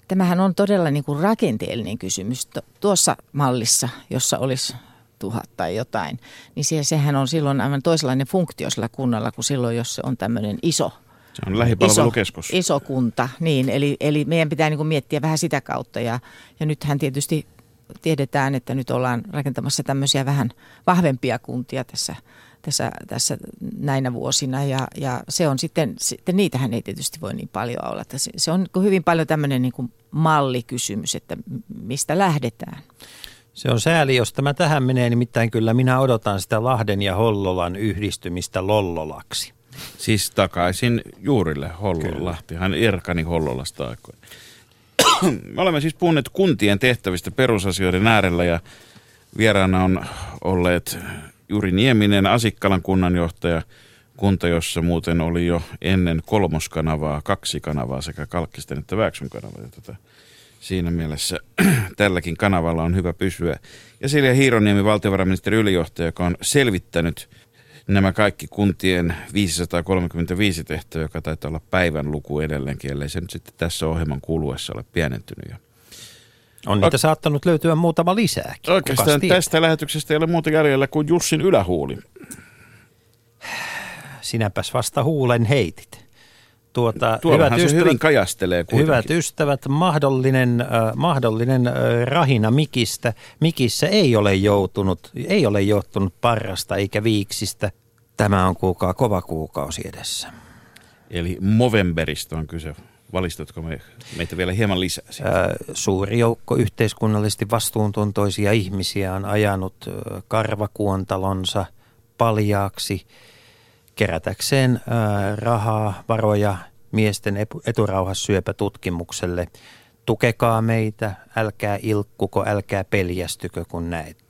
Tämähän on todella niin kuin rakenteellinen kysymys. Tuossa mallissa, jossa olisi tuhat tai jotain, niin se, sehän on silloin aivan toisenlainen funktio sillä kunnalla kuin silloin, jos se on tämmöinen iso se on lähipalvelukeskus. Iso, iso kunta, niin. Eli, eli meidän pitää niin kuin miettiä vähän sitä kautta. Ja, ja nythän tietysti tiedetään, että nyt ollaan rakentamassa tämmöisiä vähän vahvempia kuntia tässä tässä, tässä näinä vuosina ja, ja se on sitten, sitten, niitähän ei tietysti voi niin paljon olla. Se, se on hyvin paljon tämmöinen niin kuin mallikysymys, että mistä lähdetään. Se on sääli, jos tämä tähän menee, nimittäin kyllä minä odotan sitä Lahden ja Hollolan yhdistymistä Lollolaksi. Siis takaisin juurille Hollolahtihan Erkani Hollolasta aikoina. *clears throat* Me olemme siis puhuneet kuntien tehtävistä perusasioiden äärellä ja vieraana on olleet Juri Nieminen, Asikkalan kunnanjohtaja, kunta, jossa muuten oli jo ennen kolmoskanavaa, kaksi kanavaa sekä Kalkkisten että Vääksyn kanava. Ja tota, siinä mielessä *clears throat* tälläkin kanavalla on hyvä pysyä. Ja Silja Hiironiemi, valtiovarainministeri ylijohtaja, joka on selvittänyt nämä kaikki kuntien 535 tehtävää, joka taitaa olla päivän luku edelleenkin, ellei se nyt sitten tässä ohjelman kuluessa ole pienentynyt. Ja on niitä o- saattanut löytyä muutama lisääkin. Oikeastaan tästä lähetyksestä ei ole muuta jäljellä kuin Jussin ylähuuli. Sinäpäs vasta huulen heitit. Tuota, hyvät ystävät, se hyvin kajastelee kuitenkin. Hyvät ystävät, mahdollinen, äh, mahdollinen äh, rahina Mikistä. Mikissä ei ole joutunut, ei ole johtunut parrasta eikä viiksistä. Tämä on kuukaa kova kuukausi edessä. Eli Movemberista on kyse. Valistatko me, meitä vielä hieman lisää? Siitä? Suuri joukko yhteiskunnallisesti vastuuntuntoisia ihmisiä on ajanut karvakuontalonsa paljaaksi kerätäkseen rahaa, varoja miesten eturauhassyöpätutkimukselle. Tukekaa meitä, älkää ilkkuko, älkää peljästykö, kun näette